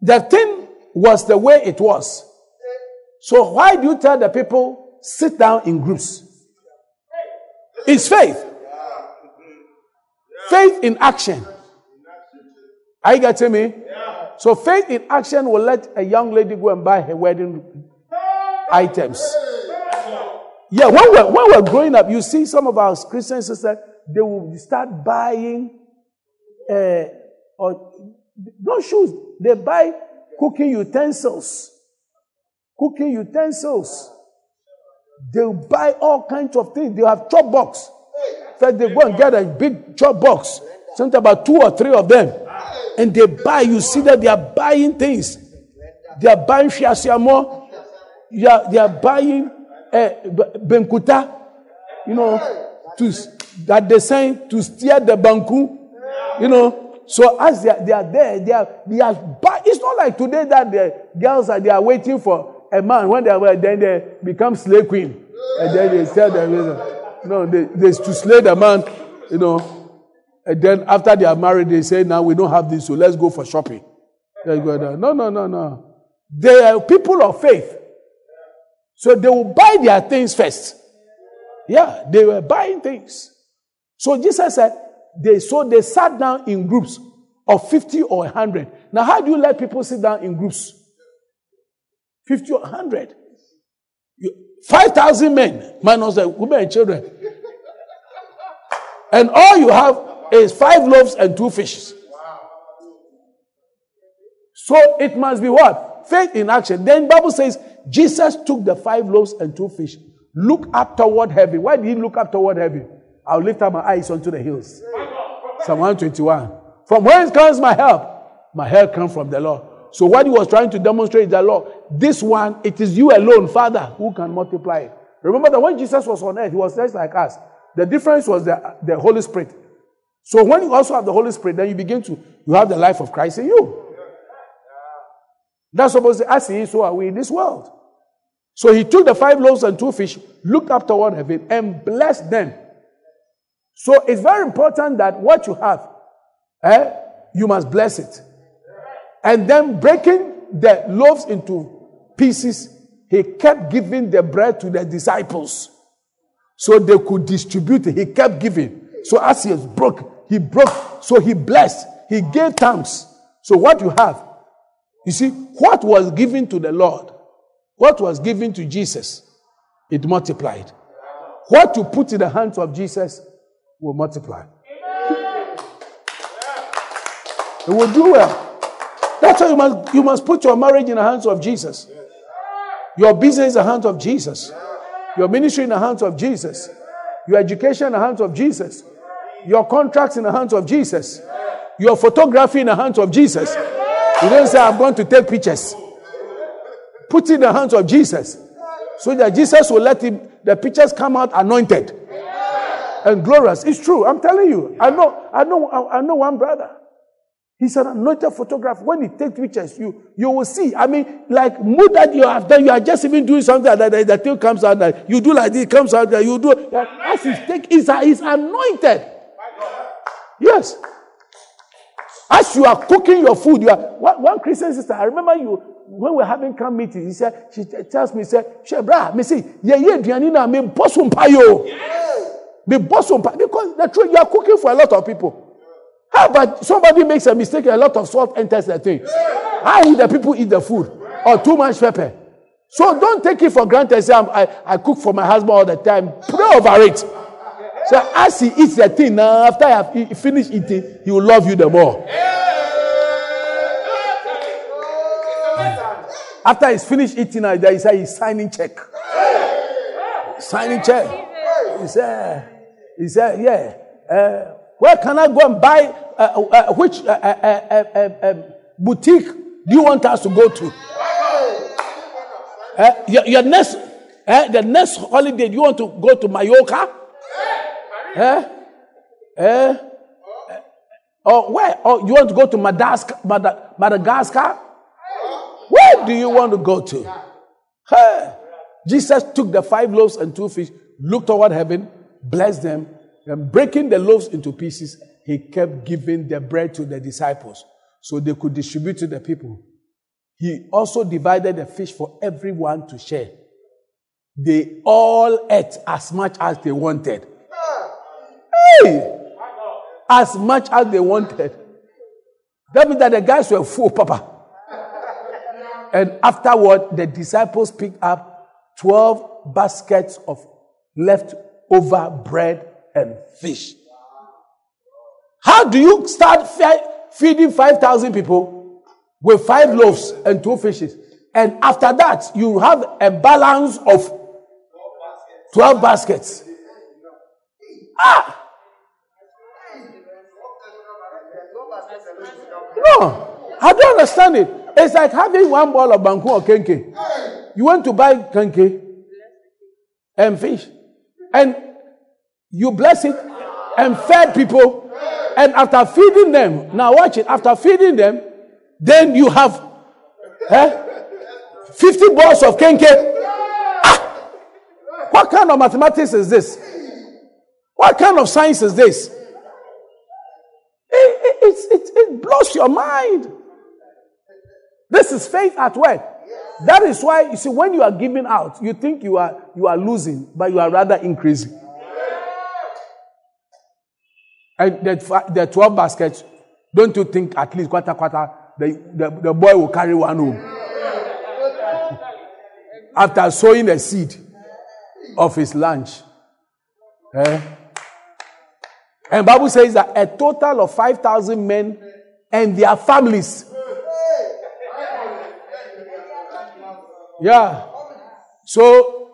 The thing was the way it was. So why do you tell the people sit down in groups? It's faith. Faith in action. Are you getting me? So faith in action will let a young lady go and buy her wedding items. Yeah, when we're, when we're growing up, you see some of our Christian sisters, they will start buying uh, or not shoes, they buy cooking utensils. Cooking utensils. They'll buy all kinds of things. They have chop box. First, they go and get a big chop box. Something about two or three of them. And they buy, you see that they are buying things. They are buying shiasiamo. They are, they are buying uh, benkuta. You know, to, that they say to steer the banku. You know, so as they are, they are there, they are, they are, it's not like today that the girls are, they are waiting for a man. When they are, then they become slave queen. And then they tell them, no, they, they to slay the man, you know. And then after they are married, they say, now we don't have this, so let's go for shopping. Let's go. No, no, no, no. They are people of faith. So they will buy their things first. Yeah, they were buying things. So Jesus said, they so they sat down in groups of 50 or 100. Now, how do you let people sit down in groups? 50 or 100. 5,000 men minus the women and children. and all you have is five loaves and two fishes. So it must be what? Faith in action. Then Bible says Jesus took the five loaves and two fish. Look up toward heaven. Why did he look up toward heaven? I'll lift up my eyes unto the hills. Psalm 121. From whence comes my help? My help comes from the Lord. So what he was trying to demonstrate is the Lord. This one, it is you alone, Father, who can multiply it. Remember that when Jesus was on earth, he was just like us. The difference was the, the Holy Spirit. So when you also have the Holy Spirit, then you begin to, you have the life of Christ in you. That's supposed to, as so are we in this world. So he took the five loaves and two fish, looked up toward heaven, and blessed them. So it's very important that what you have, eh, you must bless it. And then breaking the loaves into pieces, he kept giving the bread to the disciples. so they could distribute it. He kept giving. So as he broke, he broke. So he blessed. He gave thanks. So what you have, you see, what was given to the Lord, what was given to Jesus, it multiplied. What you put in the hands of Jesus will multiply. It will do well. That's why you must, you must put your marriage in the hands of Jesus. Your business in the hands of Jesus. Your ministry in the hands of Jesus. Your education in the hands of Jesus. Your contracts in the hands of Jesus. Your photography in the hands of Jesus. You don't say, I'm going to take pictures. Put it in the hands of Jesus. So that Jesus will let him, the pictures come out anointed and glorious. It's true. I'm telling you. I know, I know, I know one brother. He's an anointed photographer. When he takes pictures, you you will see. I mean, like mood that you have done, you are just even doing something that the, the thing comes out that you do like this, comes out that you do. As he take, he's, he's anointed. Yes. As you are cooking your food, you are one, one Christian sister. I remember you when we are having camp meeting. He said, she tells me, said, "She bra, me see, yeah, yeah, Dianina, me bossum payo, me bossum because the truth you are cooking for a lot of people." How about somebody makes a mistake a lot of salt enters the thing? How will the people eat the food? Or too much pepper? So don't take it for granted. Say, I, I cook for my husband all the time. Pray over it. So as he eats the thing, now after I have finished eating, he will love you the more. After he's finished eating, he said he's signing check. Signing check. He said, he said, yeah. Uh, where can I go and buy? Uh, uh, uh which uh, uh, um, boutique do you want us to go to? Your, your, next, the next holiday, do you want to go to Mallorca? Eh? Eh? Or where? Or you want to go to Madagascar? Madagascar? Where do you want to go to? Jesus took the five loaves and two fish, looked toward heaven, blessed them, and breaking the loaves into pieces, he kept giving the bread to the disciples so they could distribute to the people. He also divided the fish for everyone to share. They all ate as much as they wanted. Hey! As much as they wanted. That means that the guys were full, Papa. And afterward, the disciples picked up 12 baskets of leftover bread and fish. How do you start feeding 5,000 people with five loaves and two fishes? And after that, you have a balance of 12 baskets. Ah! No, I don't understand it. It's like having one ball of banku or kenke. You want to buy kenke and fish. And you bless it and fed people. And after feeding them, now watch it, after feeding them, then you have eh, 50 balls of kenke. Ah! What kind of mathematics is this? What kind of science is this? It, it, it, it blows your mind. This is faith at work. That is why you see when you are giving out, you think you are you are losing, but you are rather increasing. And the, the 12 baskets, don't you think at least quarter quarter the, the, the boy will carry one home? After sowing a seed of his lunch. Eh? And Bible says that a total of 5,000 men and their families. Yeah. So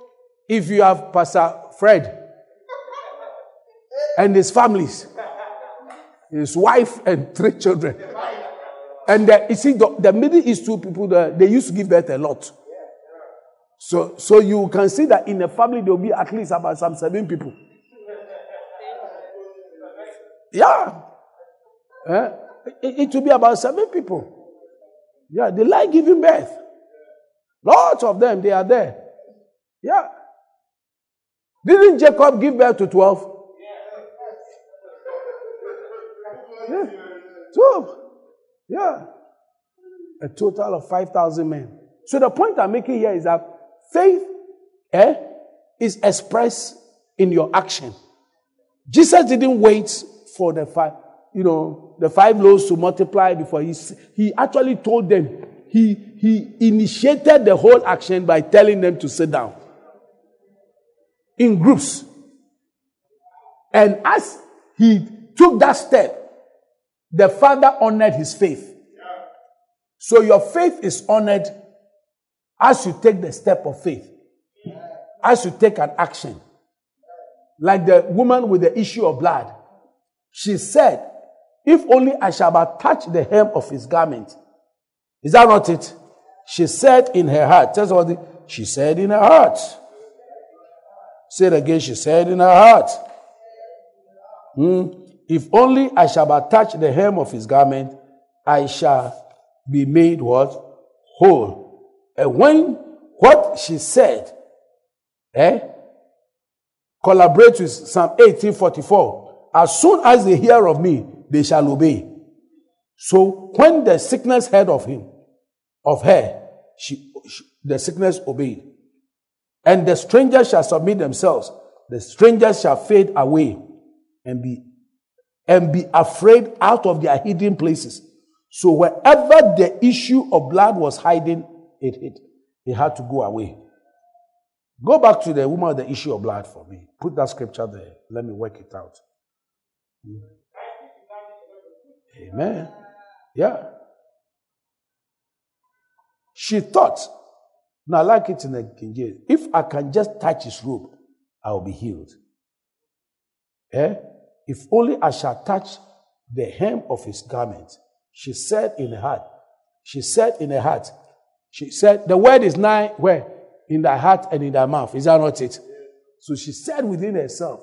if you have Pastor Fred and his families, his wife and three children. And the, you see, the, the Middle East two people, the, they used to give birth a lot. So, so you can see that in a family there will be at least about some seven people. Yeah. Eh? It, it will be about seven people. Yeah, they like giving birth. Lots of them, they are there. Yeah. Didn't Jacob give birth to 12? 12. Yeah. A total of 5,000 men. So the point I'm making here is that faith eh, is expressed in your action. Jesus didn't wait for the five, you know, the five loaves to multiply before he, he actually told them, he, he initiated the whole action by telling them to sit down in groups. And as he took that step, the Father honored his faith. So your faith is honored as you take the step of faith, as you take an action. Like the woman with the issue of blood. She said, If only I shall but touch the hem of his garment. Is that not it? She said in her heart. Tell somebody, she said in her heart. Say it again, she said in her heart. Hmm? If only I shall but touch the hem of his garment, I shall be made what? Whole. And when what she said, eh, collaborate with Psalm 1844. As soon as they hear of me, they shall obey. So when the sickness heard of him, of her, she, she, the sickness obeyed. And the strangers shall submit themselves. The strangers shall fade away and be and be afraid out of their hidden places. So wherever the issue of blood was hiding, it hid. It had to go away. Go back to the woman the issue of blood for me. Put that scripture there. Let me work it out. Amen. Yeah. She thought, now I like it in the King James, if I can just touch his robe, I will be healed. Eh? If only I shall touch the hem of his garment. She said in her heart, she said in her heart, she said, the word is nigh where? In thy heart and in thy mouth. Is that not it? So she said within herself,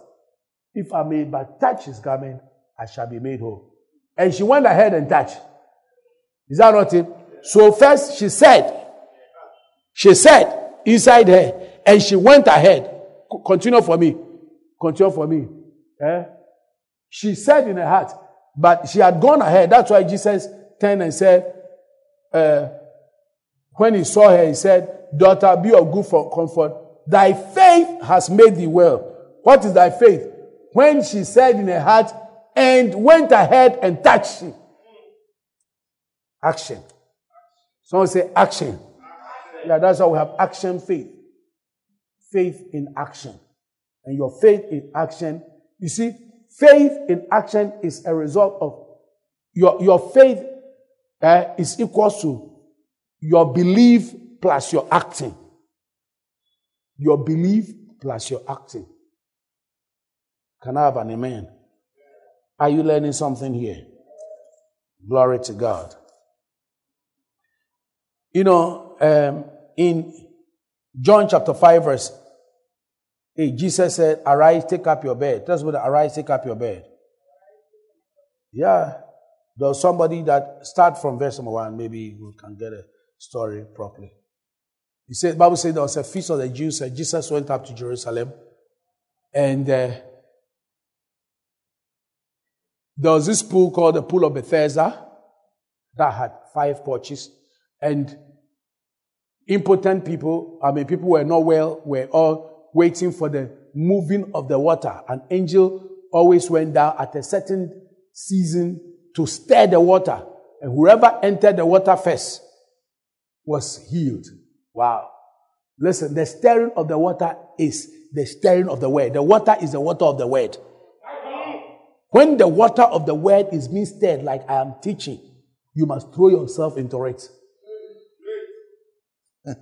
if I may but touch his garment, I shall be made whole. And she went ahead and touched. Is that not it? So first she said, she said inside her, and she went ahead. Continue for me. Continue for me. Eh? She said in her heart, but she had gone ahead. That's why Jesus turned and said, uh, when he saw her, he said, Daughter, be of good for comfort. Thy faith has made thee well. What is thy faith? When she said in her heart, and went ahead and touched him. Action. Someone say action. Yeah, that's how we have action faith. Faith in action. And your faith in action, you see, faith in action is a result of your, your faith uh, is equal to your belief plus your acting. Your belief plus your acting. Can I have an amen? Are you learning something here? Glory to God. You know, um, in John chapter 5, verse 8, Jesus said, Arise, take up your bed. That's what arise, take up your bed. Yeah. There's somebody that start from verse number one, maybe we can get a story properly. He said, Bible said there was a feast of the Jews, and Jesus went up to Jerusalem, and uh, there was this pool called the Pool of Bethesda that had five porches. And impotent people, I mean, people who were not well, were all waiting for the moving of the water. An angel always went down at a certain season to stir the water. And whoever entered the water first was healed. Wow. Listen, the stirring of the water is the stirring of the word. The water is the water of the word. When the water of the word is being stirred, like I am teaching, you must throw yourself into it.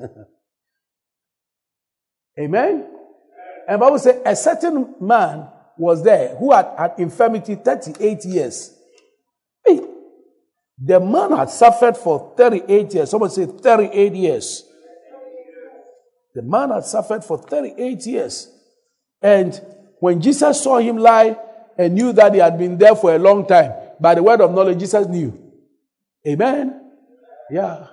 Amen. And Bible says a certain man was there who had had infirmity 38 years. Hey, the man had suffered for 38 years. Someone say 38 years. The man had suffered for 38 years. And when Jesus saw him lie and knew that he had been there for a long time. By the word of knowledge, Jesus knew. Amen. Yeah.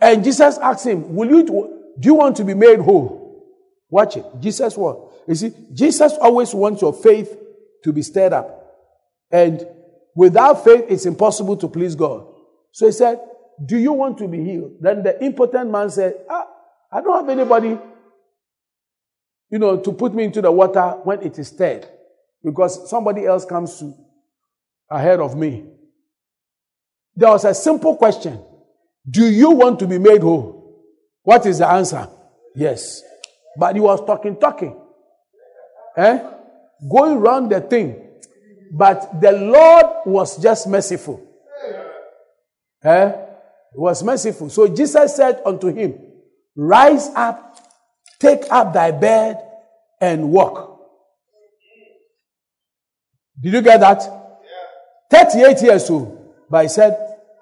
And Jesus asked him, Will you do you want to be made whole? Watch it. Jesus what? You see, Jesus always wants your faith to be stirred up. And without faith, it's impossible to please God. So he said, Do you want to be healed? Then the impotent man said, ah, I don't have anybody you know, to put me into the water when it is stirred because somebody else comes to, ahead of me. There was a simple question Do you want to be made whole? What is the answer? Yes. But he was talking, talking. Eh? Going around the thing. But the Lord was just merciful. Eh? He was merciful. So Jesus said unto him, Rise up, take up thy bed, and walk. Did you get that? Yeah. 38 years old. But he said,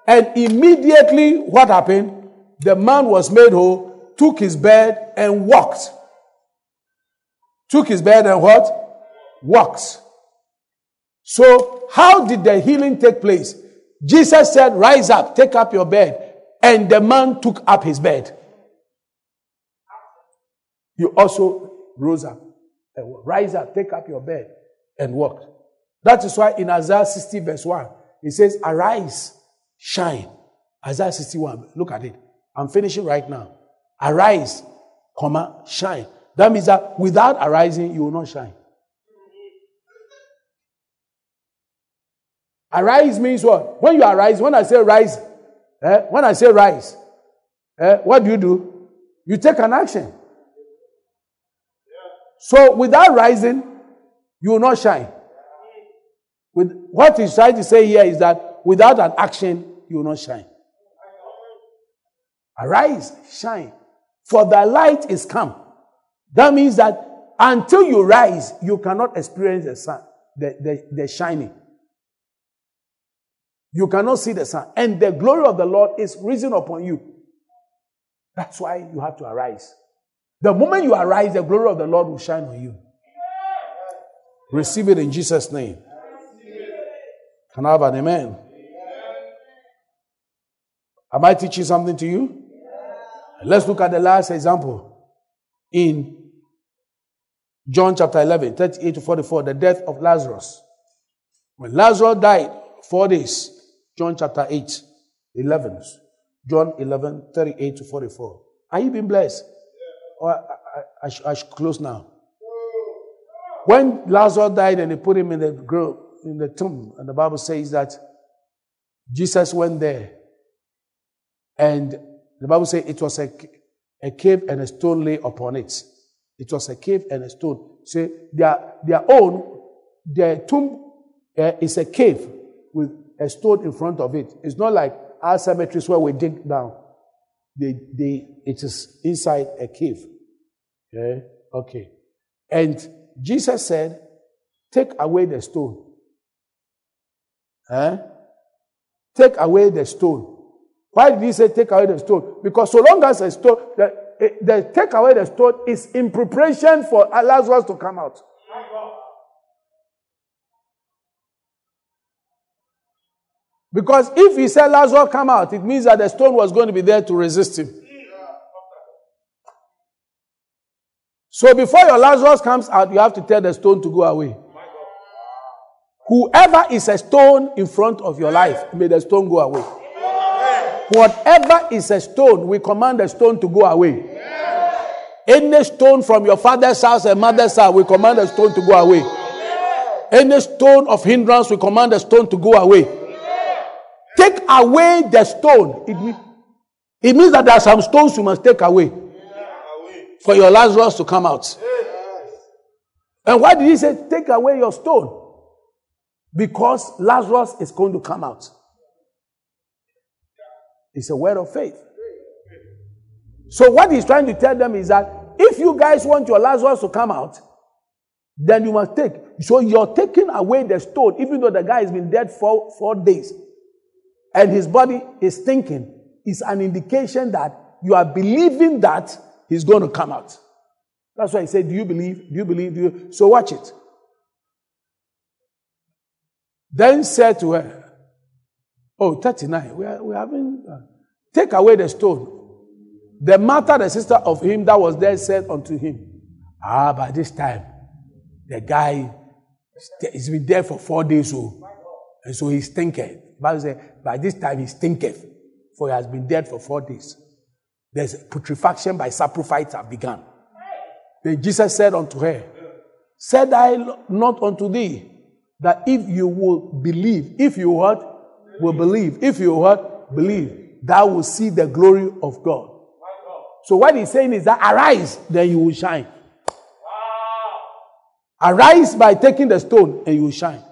and immediately what happened? The man was made whole, took his bed and walked. Took his bed and what? Walked. So, how did the healing take place? Jesus said, Rise up, take up your bed. And the man took up his bed. He also rose up. And Rise up, take up your bed, and walked. That is why in Isaiah 60, verse 1, it says, Arise, shine. Isaiah 61, look at it. I'm finishing right now. Arise, comma, shine. That means that without arising, you will not shine. Arise means what? When you arise, when I say rise, eh, when I say rise, eh, what do you do? You take an action. So without rising, you will not shine. With what he's trying to say here is that without an action, you will not shine. Arise, shine, for the light is come. That means that until you rise, you cannot experience the sun, the, the, the shining. You cannot see the sun. And the glory of the Lord is risen upon you. That's why you have to arise. The moment you arise, the glory of the Lord will shine on you. Receive it in Jesus' name. Can I have an amen? Am I teaching something to you? Let's look at the last example in John chapter 11, 38 to 44, the death of Lazarus. When Lazarus died, four days, John chapter 8, 11. John 11, 38 to 44. Are you being blessed? Or I, I, I, should, I should close now. When Lazarus died and they put him in the grave, in the tomb, and the Bible says that Jesus went there, and the Bible says it was a, a cave and a stone lay upon it. It was a cave and a stone. So their, their own, their tomb uh, is a cave with a stone in front of it. It's not like our cemeteries where we dig down. They, they, it is inside a cave. Okay? Okay. And Jesus said, Take away the stone. Eh? Take away the stone. Why did he say take away the stone? Because so long as a stone, the, the take away the stone is in preparation for Lazarus to come out. Because if he said Lazarus come out, it means that the stone was going to be there to resist him. So before your Lazarus comes out, you have to tell the stone to go away. Whoever is a stone in front of your life, may the stone go away. Whatever is a stone, we command the stone to go away. Any stone from your father's house and mother's house, we command the stone to go away. Any stone of hindrance, we command the stone to go away. Take away the stone. It, mean, it means that there are some stones you must take away for your Lazarus to come out. And why did he say, take away your stone? Because Lazarus is going to come out. It's a word of faith. So, what he's trying to tell them is that if you guys want your Lazarus to come out, then you must take. So, you're taking away the stone, even though the guy has been dead for four days and his body is thinking, is an indication that you are believing that he's going to come out. That's why he said, Do you believe? Do you believe? Do you? So watch it. Then said to her, Oh, 39. We are, we are having, uh, take away the stone. The mother, the sister of him that was there, said unto him, Ah, by this time, the guy has been there for four days, so, oh. and so he's thinking. Bible says, by this time he stinketh, for he has been dead for four days. There's putrefaction by saprophytes have begun. Then Jesus said unto her, Said I not unto thee that if you will believe, if you what? Will believe, if you what? Believe, thou will see the glory of God. So what he's saying is that arise, then you will shine. Arise by taking the stone and you will shine.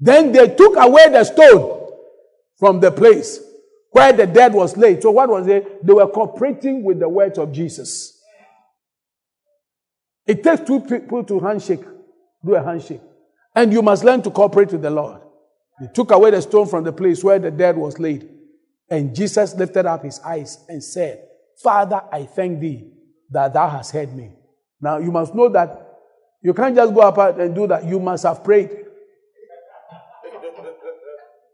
Then they took away the stone from the place where the dead was laid. So what was it? They were cooperating with the words of Jesus. It takes two people to handshake, do a handshake. And you must learn to cooperate with the Lord. They took away the stone from the place where the dead was laid. And Jesus lifted up his eyes and said, Father, I thank thee that thou hast heard me. Now you must know that you can't just go up and do that. You must have prayed.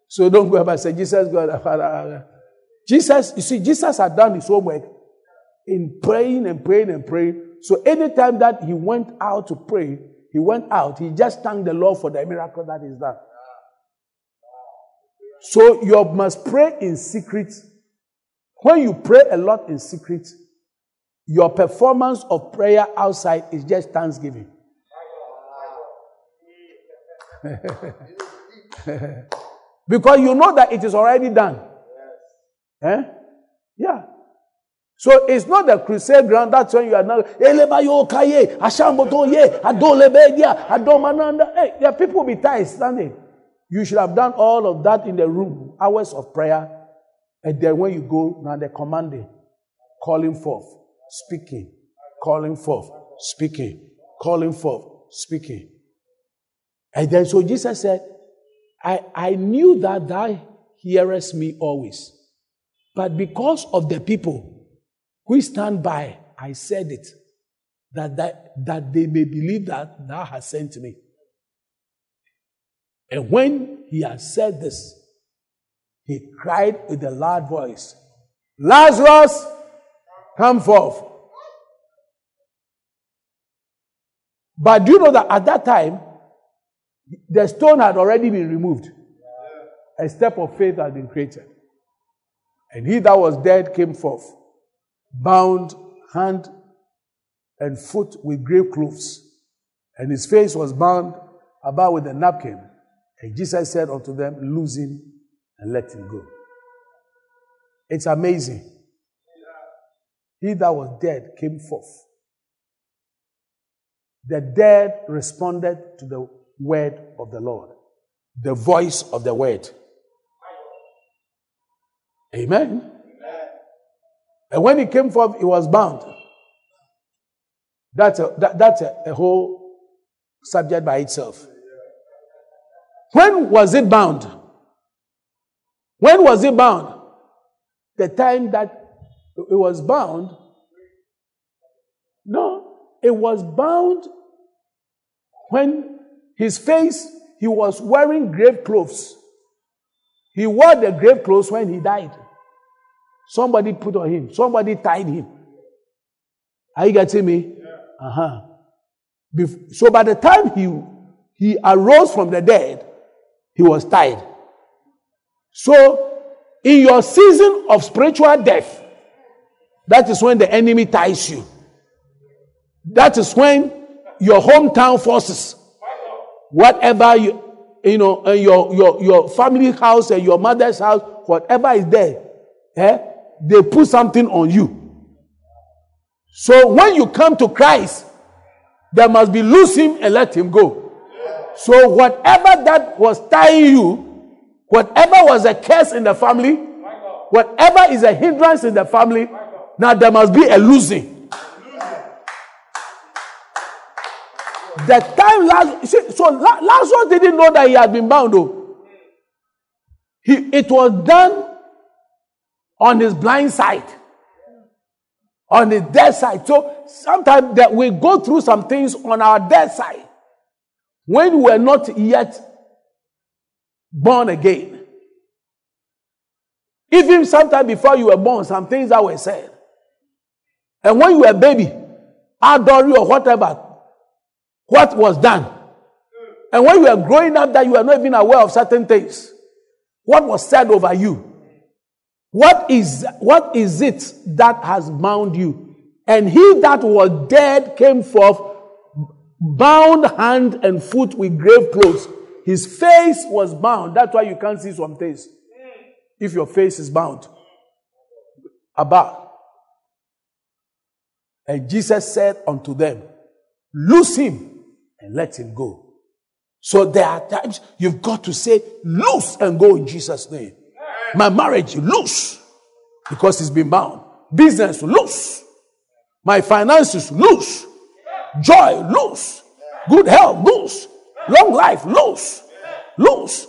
So don't go up and say, Jesus, God, uh, Father. Uh, uh. Jesus, you see, Jesus had done his homework in praying and praying and praying. So anytime that he went out to pray, he went out, he just thanked the Lord for the miracle that is done. So you must pray in secret. When you pray a lot in secret, your performance of prayer outside is just thanksgiving. because you know that it is already done. Eh? Yeah. So it's not the crusade ground. That's when you are now. There are people will be tired standing. You should have done all of that in the room, hours of prayer. And then when you go, now they're commanding, calling forth, speaking, calling forth, speaking, calling forth, speaking. And then so Jesus said, I, I knew that thou hearest me always. But because of the people who stand by, I said it, that, that, that they may believe that thou hast sent me. And when he had said this, he cried with a loud voice, Lazarus, come forth. But do you know that at that time, the stone had already been removed? A step of faith had been created. And he that was dead came forth, bound hand and foot with grave clothes, and his face was bound about with a napkin. And Jesus said unto them, Loose him and let him go. It's amazing. He that was dead came forth. The dead responded to the word of the Lord, the voice of the word. Amen. And when he came forth, he was bound. That's a, that, that's a, a whole subject by itself. When was it bound? When was it bound? The time that it was bound. No, it was bound when his face, he was wearing grave clothes. He wore the grave clothes when he died. Somebody put on him, somebody tied him. Are you getting me? Uh huh. So by the time he, he arose from the dead, he was tied. So, in your season of spiritual death, that is when the enemy ties you. That is when your hometown forces, whatever you, you know, your, your, your family house and your mother's house, whatever is there, eh, they put something on you. So when you come to Christ, there must be loose him and let him go. So, whatever that was tying you, whatever was a curse in the family, whatever is a hindrance in the family, now there must be a losing. The time Lazarus, so Lazarus didn't know that he had been bound, though. He, it was done on his blind side, on his dead side. So sometimes that we go through some things on our dead side when we were not yet born again. Even sometime before you were born, some things that were said. And when you were a baby, adore or whatever, what was done. And when you were growing up, that you were not even aware of certain things. What was said over you? What is, what is it that has bound you? And he that was dead came forth, bound hand and foot with grave clothes. His face was bound. That's why you can't see some things. If your face is bound. About. And Jesus said unto them, Loose him and let him go. So there are times you've got to say, Loose and go in Jesus' name. My marriage, loose because it's been bound. Business, loose. My finances, loose. Joy, loose. Good health, loose. Long life, loose. Loose.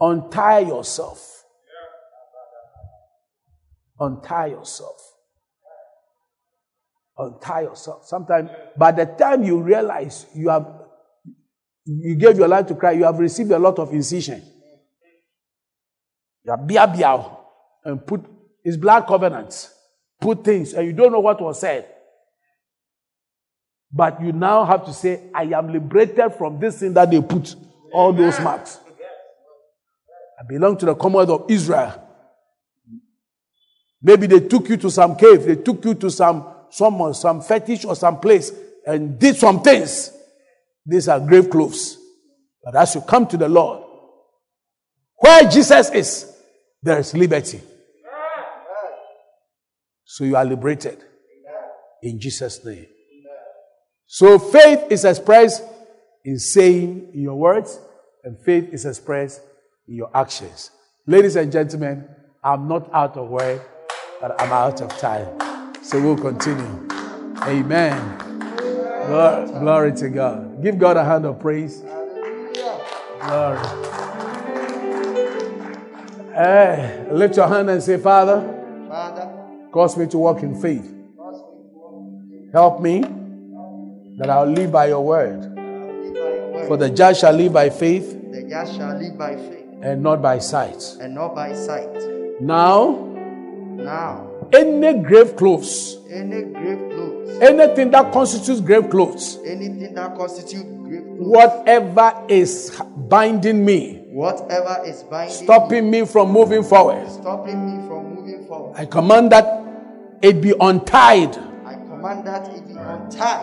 Untie yourself. Untie yourself. Untie yourself. Sometimes, by the time you realize you have, you gave your life to Christ, you have received a lot of incision. You bia bia and put his blood covenants, put things, and you don't know what was said. But you now have to say, I am liberated from this thing that they put all those marks. I belong to the Commonwealth of Israel. Maybe they took you to some cave, they took you to some someone, some fetish or some place and did some things. These are grave clothes. But as you come to the Lord, where Jesus is, there is liberty. So you are liberated in Jesus' name. So faith is expressed in saying in your words, and faith is expressed in your actions. Ladies and gentlemen, I'm not out of word, but I'm out of time. So we'll continue. Amen. Glory, glory to God. Give God a hand of praise. Glory. Hey, lift your hand and say, Father, Father, cause me to walk in faith. Help me that I'll live by your word. For the just shall live by faith the just shall live by faith and not by sight. and not by sight. Now, Now, any grave clothes, any grave clothes, anything that constitutes grave clothes, anything that constitutes grave clothes, whatever is binding me, whatever is binding, stopping me from moving forward, stopping me from moving forward, I command that it be untied. I command that it be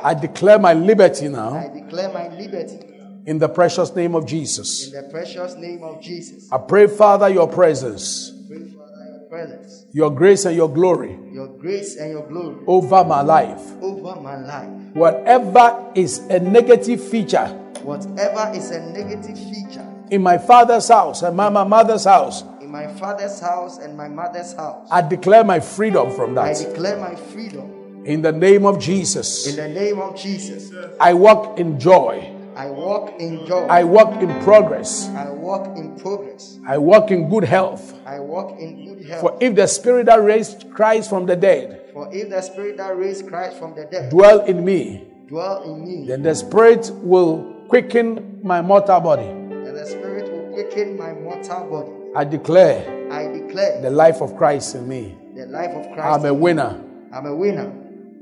I declare my liberty now. I declare my liberty in the precious name of Jesus. in the precious name of Jesus. I pray, Father, your presence, Pray Father your presence, your grace, and your glory your grace and your glory over my life. over my life. Whatever is a negative feature Whatever is a negative feature in my father's house and my my mother's house, in my father's house and my mother's house, I declare my freedom from that. I declare my freedom In the name of Jesus. in the name of Jesus. I walk in joy. I walk in joy. I walk in progress. I walk in progress. I walk in good health. I walk in good health. For if the spirit that raised Christ from the dead For if the spirit that raised Christ from the dead dwell in me, dwell in me, then the spirit will quicken my mortal body. and the spirit will quicken my mortal body. I declare I declare the life of Christ in me. the life of Christ. I'm a winner. I'm a winner.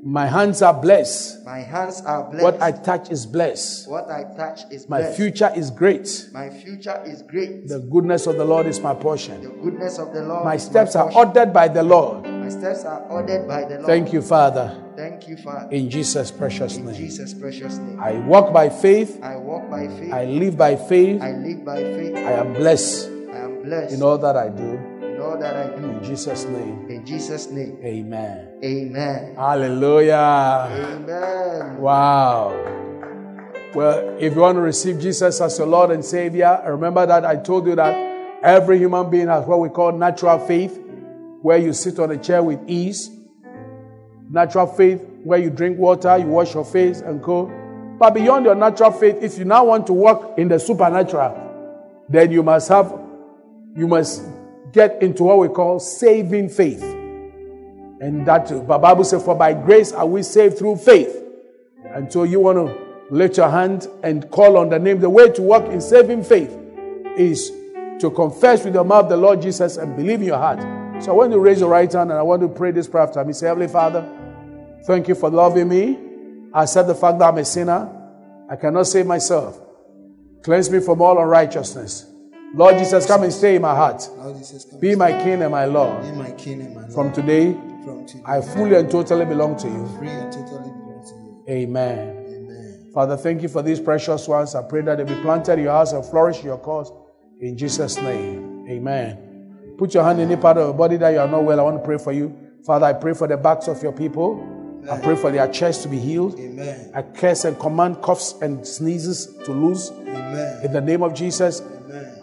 My hands are blessed. My hands are blessed. What I touch is blessed. What I touch is My blessed. future is great. My future is great. The goodness of the Lord is my portion. the goodness of the Lord. My steps are ordered by the Lord. My steps are ordered by the Lord. Thank you, Father, Thank you, Father. in Jesus' precious In name. Jesus' precious name. I walk by faith. I walk by faith. I live by faith. I live by faith. I am blessed I am blessed in all that I do. That I do. In Jesus' name, In Jesus' name. amen. Amen. Hallelujah. Amen. Wow. Well, if you want to receive Jesus as your Lord and Savior, remember that I told you that every human being has what we call natural faith, where you sit on a chair with ease. Natural faith, where you drink water, you wash your face and go. But beyond your natural faith, if you now want to walk in the supernatural, then you must have, you must get into what we call saving faith. And that the Bible says, For by grace are we saved through faith. And so you want to lift your hand and call on the name. The way to walk in saving faith is to confess with your mouth the Lord Jesus and believe in your heart. So I want to raise your right hand and I want to pray this prayer after me. Say, Heavenly Father, thank you for loving me. I accept the fact that I'm a sinner. I cannot save myself. Cleanse me from all unrighteousness. Lord Jesus, come and stay in my heart. Lord Jesus, come Be my King and my Lord. be my king and my Lord. From today, from today. I fully and totally belong to you. free and totally belong to you. Amen. Amen. Father, thank you for these precious ones. I pray that they be planted in your house and flourish in your cause. In Jesus' name. Amen. Put your hand in any part of your body that you are not well. I want to pray for you. Father, I pray for the backs of your people. I pray for their chest to be healed. Amen. I curse and command coughs and sneezes to loose. Amen. In the name of Jesus.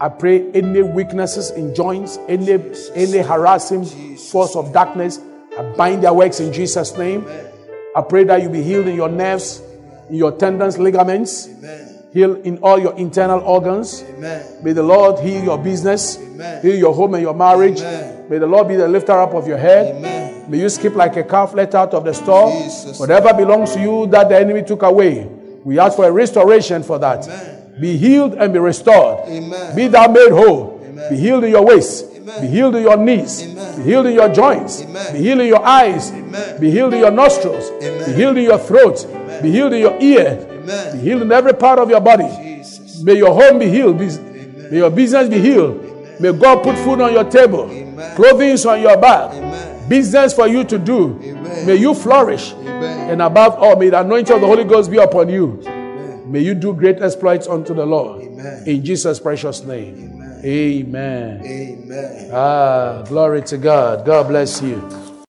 I pray any weaknesses in joints, any any harassing force of darkness, I bind their works in Jesus' name. I pray that you be healed in your nerves, in your tendons, ligaments, heal in all your internal organs. May the Lord heal your business, Amen. heal your home and your marriage. May the Lord be the lifter up of your head. May you skip like a calf let out of the store. Whatever belongs to you that the enemy took away, we ask for a restoration for that. Be healed and be restored. Amen. Be thou made whole. Amen. Be healed in your waist. Amen. Be healed in your knees. Amen. Be healed in your joints. Amen. Be healed in your eyes. Amen. Be healed in your nostrils. Amen. Be healed in your throat. Be healed in your ear. Be healed in every part of your body. Jesus. May your home be healed. Be- May your business be healed. May God put food on your table, clothing on your back, business for you to do. May you flourish. And above all, may the anointing of the Holy Ghost be upon you. May you do great exploits unto the Lord. Amen. In Jesus' precious name. Amen. Amen. Amen. Ah, glory to God. God bless you.